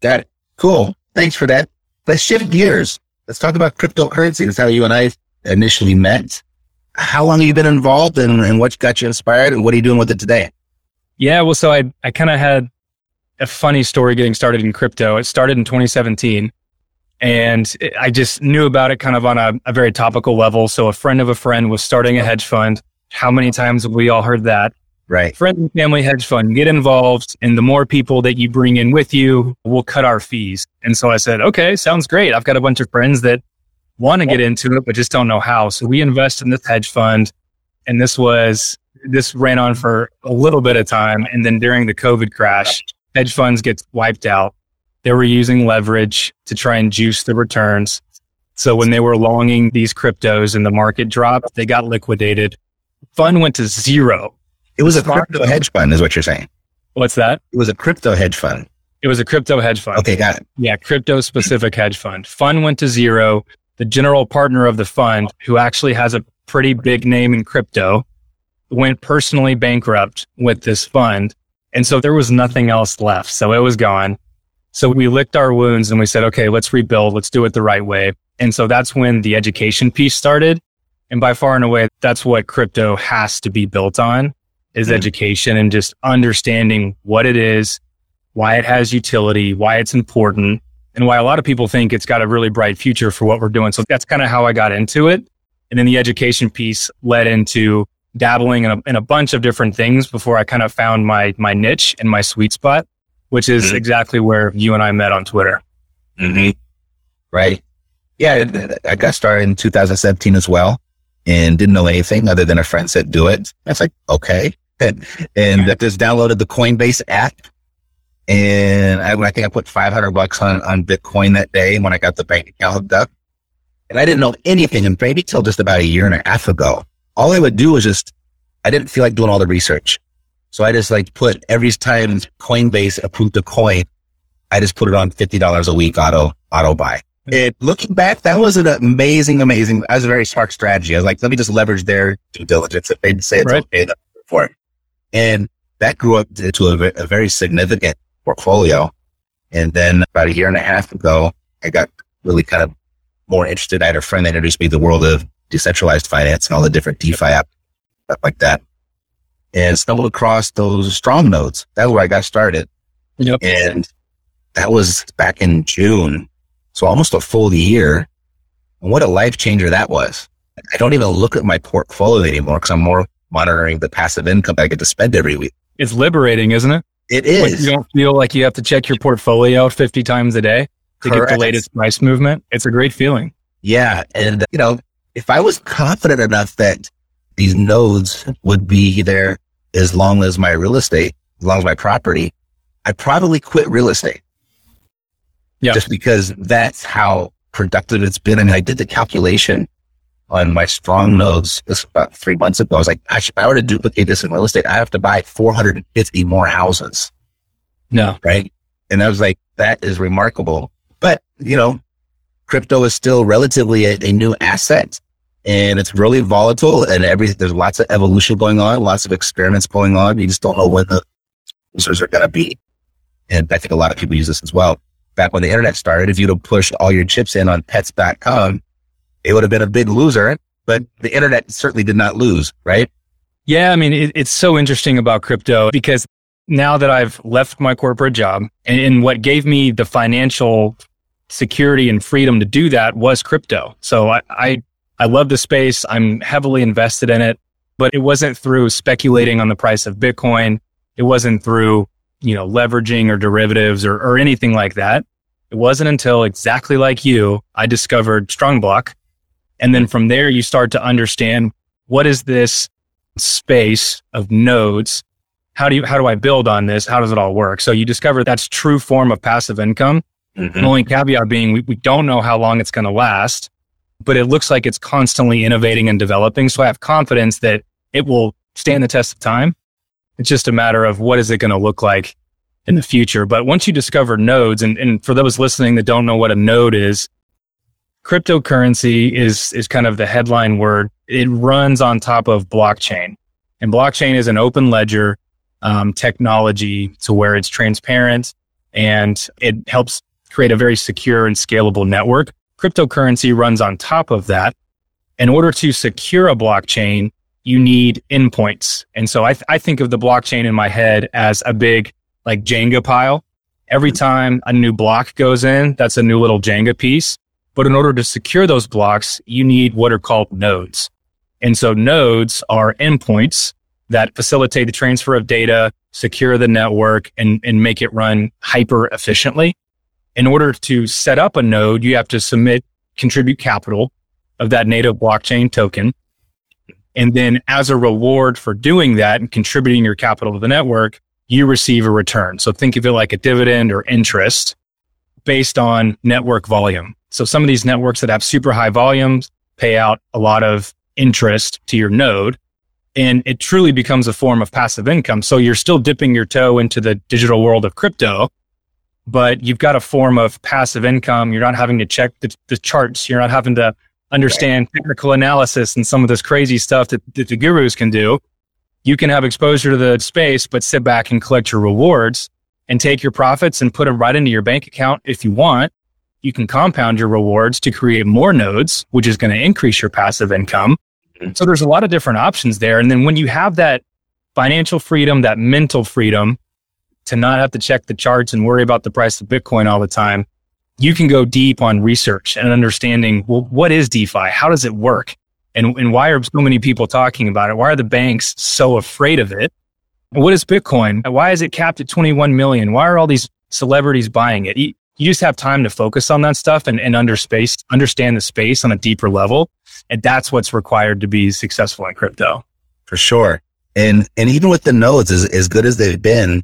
Got it. Cool. Thanks for that. Let's shift gears. Let's talk about cryptocurrency. That's how you and I initially met how long have you been involved and, and what got you inspired and what are you doing with it today? Yeah, well, so I, I kind of had a funny story getting started in crypto. It started in 2017 and I just knew about it kind of on a, a very topical level. So a friend of a friend was starting a hedge fund. How many times have we all heard that? Right. Friend and family hedge fund, get involved. And the more people that you bring in with you, we'll cut our fees. And so I said, okay, sounds great. I've got a bunch of friends that want to get into it, but just don't know how. So we invest in this hedge fund. And this was, this ran on for a little bit of time. And then during the COVID crash, hedge funds get wiped out. They were using leverage to try and juice the returns. So when they were longing these cryptos and the market dropped, they got liquidated. Fund went to zero. It was a crypto hedge fund, is what you're saying. What's that? It was a crypto hedge fund. It was a crypto hedge fund. Okay, got it. Yeah, crypto specific hedge fund. Fund went to zero the general partner of the fund, who actually has a pretty big name in crypto, went personally bankrupt with this fund. And so there was nothing else left. So it was gone. So we licked our wounds and we said, okay, let's rebuild. Let's do it the right way. And so that's when the education piece started. And by far and away, that's what crypto has to be built on is mm. education and just understanding what it is, why it has utility, why it's important, and why a lot of people think it's got a really bright future for what we're doing. So that's kind of how I got into it. And then the education piece led into dabbling in a, in a bunch of different things before I kind of found my, my niche and my sweet spot, which is mm-hmm. exactly where you and I met on Twitter. Mm-hmm. Right. Yeah. I got started in 2017 as well and didn't know anything other than a friend said, do it. I was like, okay. And, and just downloaded the Coinbase app and I, I think I put 500 bucks on, on Bitcoin that day when I got the bank account hooked up. And I didn't know anything. And maybe till just about a year and a half ago, all I would do was just, I didn't feel like doing all the research. So I just like put every time Coinbase approved a coin, I just put it on $50 a week auto, auto buy. And looking back, that was an amazing, amazing, that was a very smart strategy. I was like, let me just leverage their due diligence if they say it's Right. okay for it. And that grew up to a, a very significant portfolio. And then about a year and a half ago, I got really kind of more interested. I had a friend that introduced me to the world of decentralized finance and all the different DeFi app, stuff like that. And stumbled across those strong nodes. That's where I got started. Yep. And that was back in June. So almost a full year. And what a life changer that was. I don't even look at my portfolio anymore because I'm more monitoring the passive income I get to spend every week. It's liberating, isn't it? It Like, you don't feel like you have to check your portfolio 50 times a day to get the latest price movement. It's a great feeling. Yeah. And, you know, if I was confident enough that these nodes would be there as long as my real estate, as long as my property, I'd probably quit real estate. Yeah. Just because that's how productive it's been. I mean, I did the calculation on my strong nodes this about three months ago. I was like, gosh, if I were to duplicate this in real estate, I have to buy 450 more houses No. right? And I was like, that is remarkable. But, you know, crypto is still relatively a, a new asset and it's really volatile and every, there's lots of evolution going on, lots of experiments going on. You just don't know when the users are going to be. And I think a lot of people use this as well. Back when the internet started, if you'd have pushed all your chips in on pets.com, it would have been a big loser, but the internet certainly did not lose, right? Yeah, I mean, it, it's so interesting about crypto because now that I've left my corporate job and, and what gave me the financial security and freedom to do that was crypto. So I, I, I love the space. I'm heavily invested in it, but it wasn't through speculating on the price of Bitcoin. It wasn't through, you know, leveraging or derivatives or, or anything like that. It wasn't until exactly like you, I discovered Strongblock. And then from there, you start to understand what is this space of nodes? How do you how do i build on this? How does it all work? So you discover that's true form of passive income. Mm-hmm. The only caveat being we, we don't know how long it's going to last but it looks like it's constantly innovating and developing. So i have confidence that it will stand the test of time. It's just a matter of what is it going to look like in the future. But once you discover nodes and, and for those listening that don't know what a node is cryptocurrency is is kind of the headline word. It runs on top of blockchain, and blockchain is an open ledger um, technology to where it's transparent and it helps create a very secure and scalable network. Cryptocurrency runs on top of that. In order to secure a blockchain, you need endpoints, and so I, th- I think of the blockchain in my head as a big like Jenga pile. Every time a new block goes in, that's a new little Jenga piece. But in order to secure those blocks, you need what are called nodes. And so nodes are endpoints that facilitate the transfer of data, secure the network, and, and make it run hyper efficiently. In order to set up a node, you have to submit, contribute capital of that native blockchain token. And then as a reward for doing that and contributing your capital to the network, you receive a return. So think of it like a dividend or interest based on network volume. So some of these networks that have super high volumes pay out a lot of interest to your node and it truly becomes a form of passive income. So you're still dipping your toe into the digital world of crypto, but you've got a form of passive income. You're not having to check the, the charts. You're not having to understand technical analysis and some of this crazy stuff that, that the gurus can do. You can have exposure to the space, but sit back and collect your rewards and take your profits and put them right into your bank account if you want. You can compound your rewards to create more nodes, which is going to increase your passive income. Mm-hmm. So there's a lot of different options there. And then when you have that financial freedom, that mental freedom to not have to check the charts and worry about the price of Bitcoin all the time, you can go deep on research and understanding, well, what is DeFi? How does it work? And, and why are so many people talking about it? Why are the banks so afraid of it? And what is Bitcoin? Why is it capped at 21 million? Why are all these celebrities buying it? You, just have time to focus on that stuff and, and under space, understand the space on a deeper level. And that's what's required to be successful in crypto. for sure. And and even with the nodes, as as good as they've been,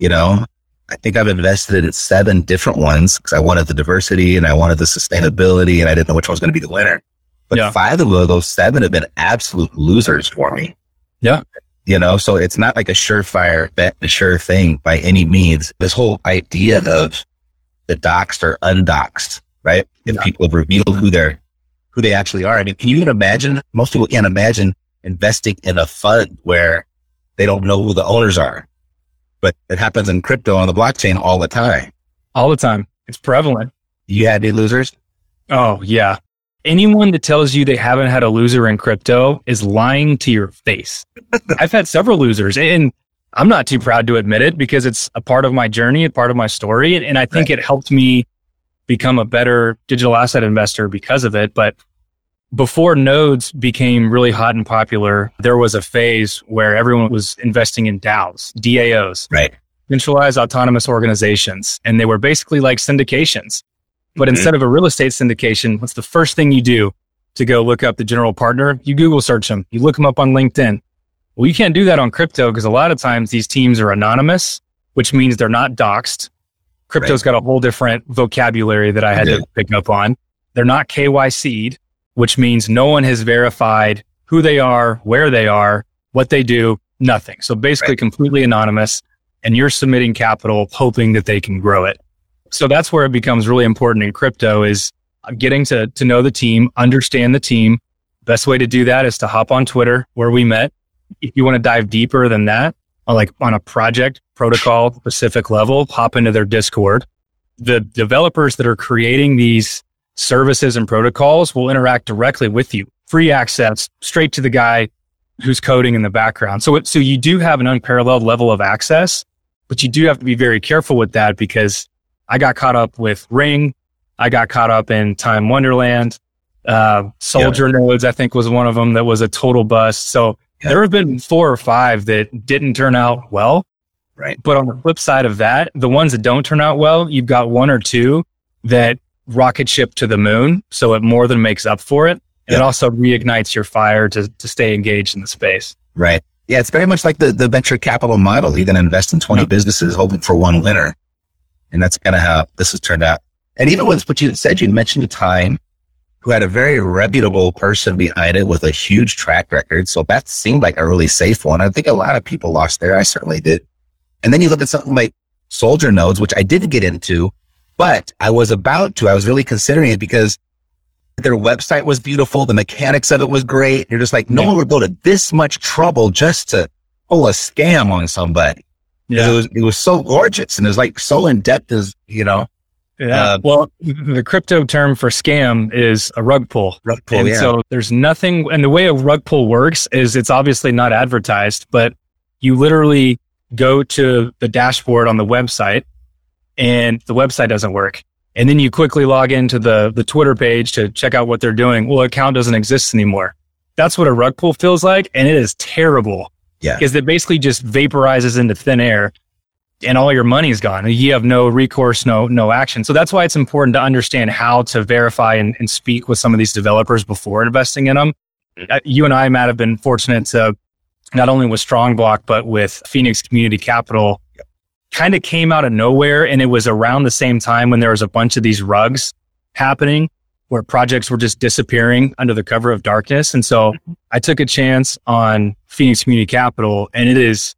you know, I think I've invested in seven different ones because I wanted the diversity and I wanted the sustainability, and I didn't know which one was going to be the winner. But Yeah. five of those seven have been absolute losers for me. Yeah. You know, so it's not like a surefire bet, a sure thing by any means. This whole idea of the doxed or undoxed, right? If Yeah. people have revealed who they're, who they actually are. I mean, can you even imagine? Most people can't imagine investing in a fund where they don't know who the owners are, but it happens in crypto on the blockchain all the time. All the time. It's prevalent. You had any losers? Oh, yeah. Anyone that tells you they haven't had a loser in crypto is lying to your face. I've had several losers and I'm not too proud to admit it because it's a part of my journey, a part of my story. And I think it helped me become a better digital asset investor because of it. But before nodes became really hot and popular, there was a phase where everyone was investing in DAOs, DAOs, Right. centralized autonomous organizations, and they were basically like syndications. But Mhm. instead of a real estate syndication, what's the first thing you do to go look up the general partner? You Google search them. You look them up on LinkedIn. Well, you can't do that on crypto because a lot of times these teams are anonymous, which means they're not doxed. Crypto's got a whole different vocabulary that I had Yeah. to pick up on. They're not KYC'd, which means no one has verified who they are, where they are, what they do, nothing. So basically Right. completely anonymous and you're submitting capital hoping that they can grow it. So that's where it becomes really important in crypto is uh, getting to, to know the team, understand the team. Best way to do that is to hop on Twitter where we met. If you want to dive deeper than that, like on a project protocol specific level, hop into their Discord. The developers that are creating these services and protocols will interact directly with you. Free access straight to the guy who's coding in the background. So, it, so you do have an unparalleled level of access, but you do have to be very careful with that because I got caught up with Ring. I got caught up in Time Wonderland. Uh, Soldier Nodes, I think was one of them that was a total bust. So Yeah. there have been four or five that didn't turn out well. Right. But on the flip side of that, the ones that don't turn out well, you've got one or two that rocket ship to the moon. So it more than makes up for it. And it also reignites your fire to, to stay engaged in the space. Right. Yeah. It's very much like the, the venture capital model. You're going to invest in 20 Yeah. businesses hoping for one winner. And that's kind of how this has turned out. And even with what you said, you mentioned the time who had a very reputable person behind it with a huge track record. So that seemed like a really safe one. I think a lot of people lost there. I certainly did. And then you look at something like soldier nodes, which I didn't get into, but I was about to. I was really considering it because their website was beautiful. The mechanics of it was great. You're just like, no Yeah. one would go to this much trouble just to pull a scam on somebody. 'Cause It was, it was so gorgeous and it was like so in depth as, you know, Yeah. Uh, well, the crypto term for scam is a rug pull. rug pull. and yeah. so there's nothing, and the way a rug pull works is it's obviously not advertised, but you literally go to the dashboard on the website and the website doesn't work. And then you quickly log into the, the Twitter page to check out what they're doing. Well, account doesn't exist anymore. That's what a rug pull feels like. And it is terrible yeah. because it basically just vaporizes into thin air and all your money is gone. You have no recourse, no no action. So that's why it's important to understand how to verify and, and speak with some of these developers before investing in them. Uh, You and I, Matt, have been fortunate to not only with Strongblock, but with Phoenix Community Capital, kind of came out of nowhere. And it was around the same time when there was a bunch of these rugs happening where projects were just disappearing under the cover of darkness. And so I took a chance on Phoenix Community Capital and it is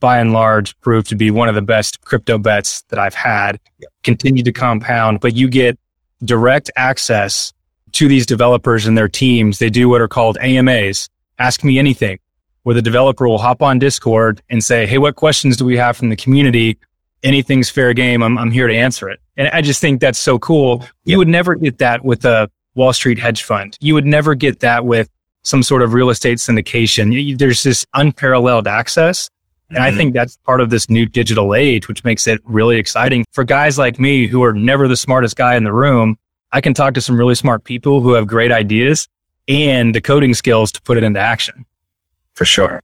by and large proved to be one of the best crypto bets that I've had. Continue to compound, but you get direct access to these developers and their teams. They do what are called AMAs, ask me anything, where the developer will hop on Discord and say, Hey, what questions do we have from the community? Anything's fair game. I'm, I'm here to answer it. And I just think that's so cool. You would never get that with a Wall Street hedge fund. You would never get that with some sort of real estate syndication. There's this unparalleled access. And I think that's part of this new digital age, which makes it really exciting for guys like me who are never the smartest guy in the room. I can talk to some really smart people who have great ideas and the coding skills to put it into action. for sure.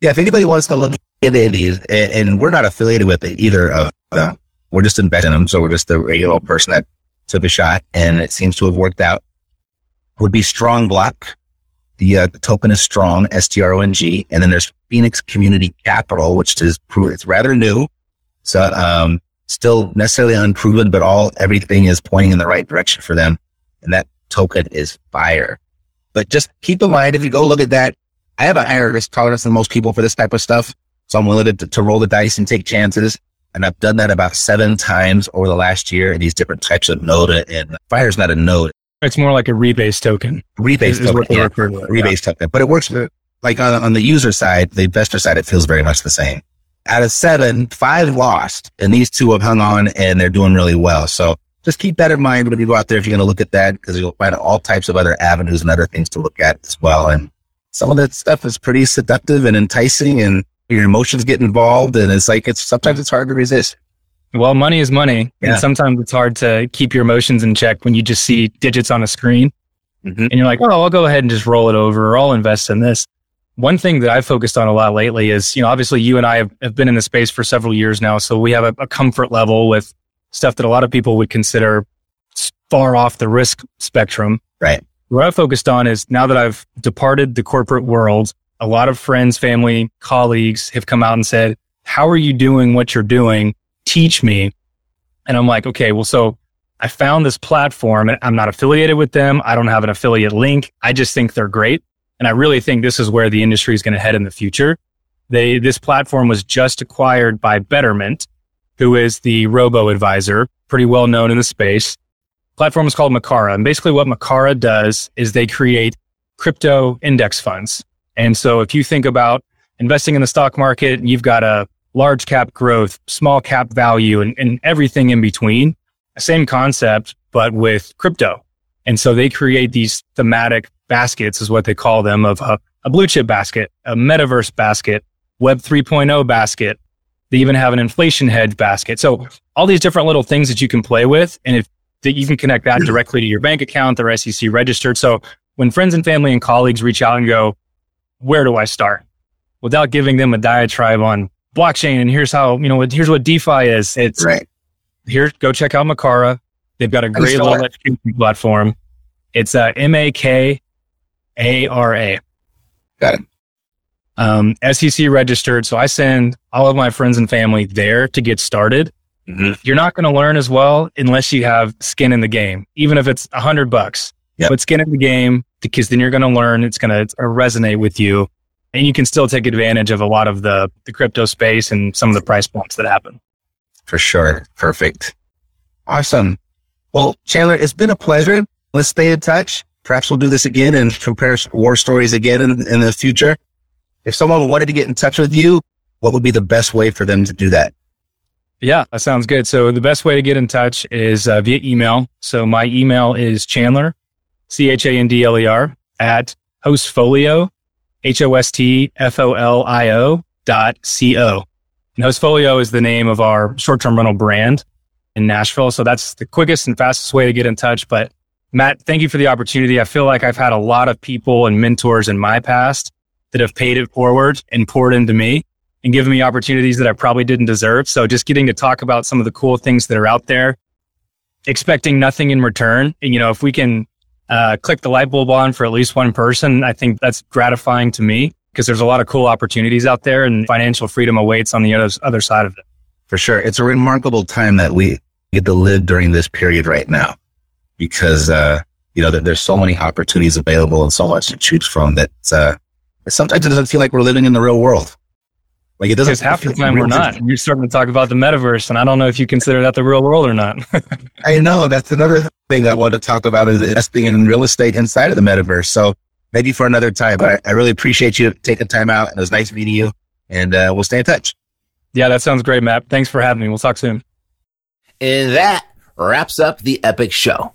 Yeah, if anybody wants to look at these, and, and we're not affiliated with it either, of uh, we're just investing in them, so we're just the regular person that took a shot, and it seems to have worked out. Would be Strong Block. The, uh, token is Strong, S T R O N G, and then there's Phoenix Community Capital, which is it's rather new, so um, still necessarily unproven, but all everything is pointing in the right direction for them, and that token is fire. But just keep in mind if you go look at that, I have a higher risk tolerance than most people for this type of stuff. So I'm willing to, to roll the dice and take chances. And I've done that about seven times over the last year in these different types of node. And Fire is not a node. It's more like a rebase token. Rebase token. what yeah. refer to it, Rebase token. But it works uh, like on, on the user side, the investor side, it feels very much the same. Out of seven, five lost, and these two have hung on and they're doing really well. So just keep that in mind when you go out there if you're going to look at that because you'll find all types of other avenues and other things to look at as well. And some of that stuff is pretty seductive and enticing, and your emotions get involved, and it's like it's sometimes it's hard to resist. Well, money is money. Yeah. And sometimes it's hard to keep your emotions in check when you just see digits on a screen Mhm. and you're like, oh, I'll go ahead and just roll it over or I'll invest in this. One thing that I've focused on a lot lately is, you know, obviously you and I have, have been in the space for several years now. So we have a, a comfort level with stuff that a lot of people would consider far off the risk spectrum. Right. What I've focused on is now that I've departed the corporate world, a lot of friends, family, colleagues have come out and said, how are you doing what you're doing? Teach me. And I'm like, okay, well, so I found this platform and I'm not affiliated with them. I don't have an affiliate link. I just think they're great. And I really think this is where the industry is going to head in the future. They, this platform was just acquired by Betterment, who is the robo advisor, pretty well known in the space. Platform is called Makara. And basically what Makara does is they create crypto index funds. And so if you think about investing in the stock market, you've got a large cap growth, small cap value, and, and everything in between. Same concept, but with crypto. And so they create these thematic baskets, is what they call them, of a, a blue chip basket, a metaverse basket, Web 3.0 basket. They even have an inflation hedge basket. So all these different little things that you can play with. And if that you can connect that directly to your bank account, they're SEC registered. So when friends and family and colleagues reach out and go, where do I start? Without giving them a diatribe on blockchain and here's how, you know, here's what DeFi is. It's Right. here, go check out Makara. They've got a great little education platform. It's uh, M A K A R A. Got it. Um, SEC registered. So I send all of my friends and family there to get started. Mhm. You're not going to learn as well unless you have skin in the game, even if it's a hundred bucks. Yep. Put skin in the game because then you're going to learn. It's going to resonate with you, and you can still take advantage of a lot of the the crypto space and some of the price points that happen. For sure. Perfect. Awesome. Well, Chandler, it's been a pleasure. Let's stay in touch. Perhaps we'll do this again and compare war stories again in, in the future. If someone wanted to get in touch with you, what would be the best way for them to do that? Yeah, that sounds good. So the best way to get in touch is uh, via email. So my email is Chandler, C H A N D L E R at hostfolio, H O S T F O L I O dot C O. And Hostfolio is the name of our short term rental brand in Nashville. So that's the quickest and fastest way to get in touch. But Matt, thank you for the opportunity. I feel like I've had a lot of people and mentors in my past that have paid it forward and poured into me and given me opportunities that I probably didn't deserve. So just getting to talk about some of the cool things that are out there, expecting nothing in return. And, you know, if we can uh, click the light bulb on for at least one person, I think that's gratifying to me because there's a lot of cool opportunities out there and financial freedom awaits on the other, other side of it. For sure. It's a remarkable time that we get to live during this period right now because, uh, you know, there, there's so many opportunities available and so much to choose from that, uh, sometimes it doesn't feel like we're living in the real world. Like it doesn't Because half the time we're real. not. You're starting to talk about the metaverse, and I don't know if you consider that the real world or not. I know that's another thing I want to talk about is investing in real estate inside of the metaverse. So maybe for another time, but I, I really appreciate you taking time out. And it was nice meeting you and, uh, we'll stay in touch. yeah, that sounds great, Matt. Thanks for having me. We'll talk soon. And that wraps up the epic show.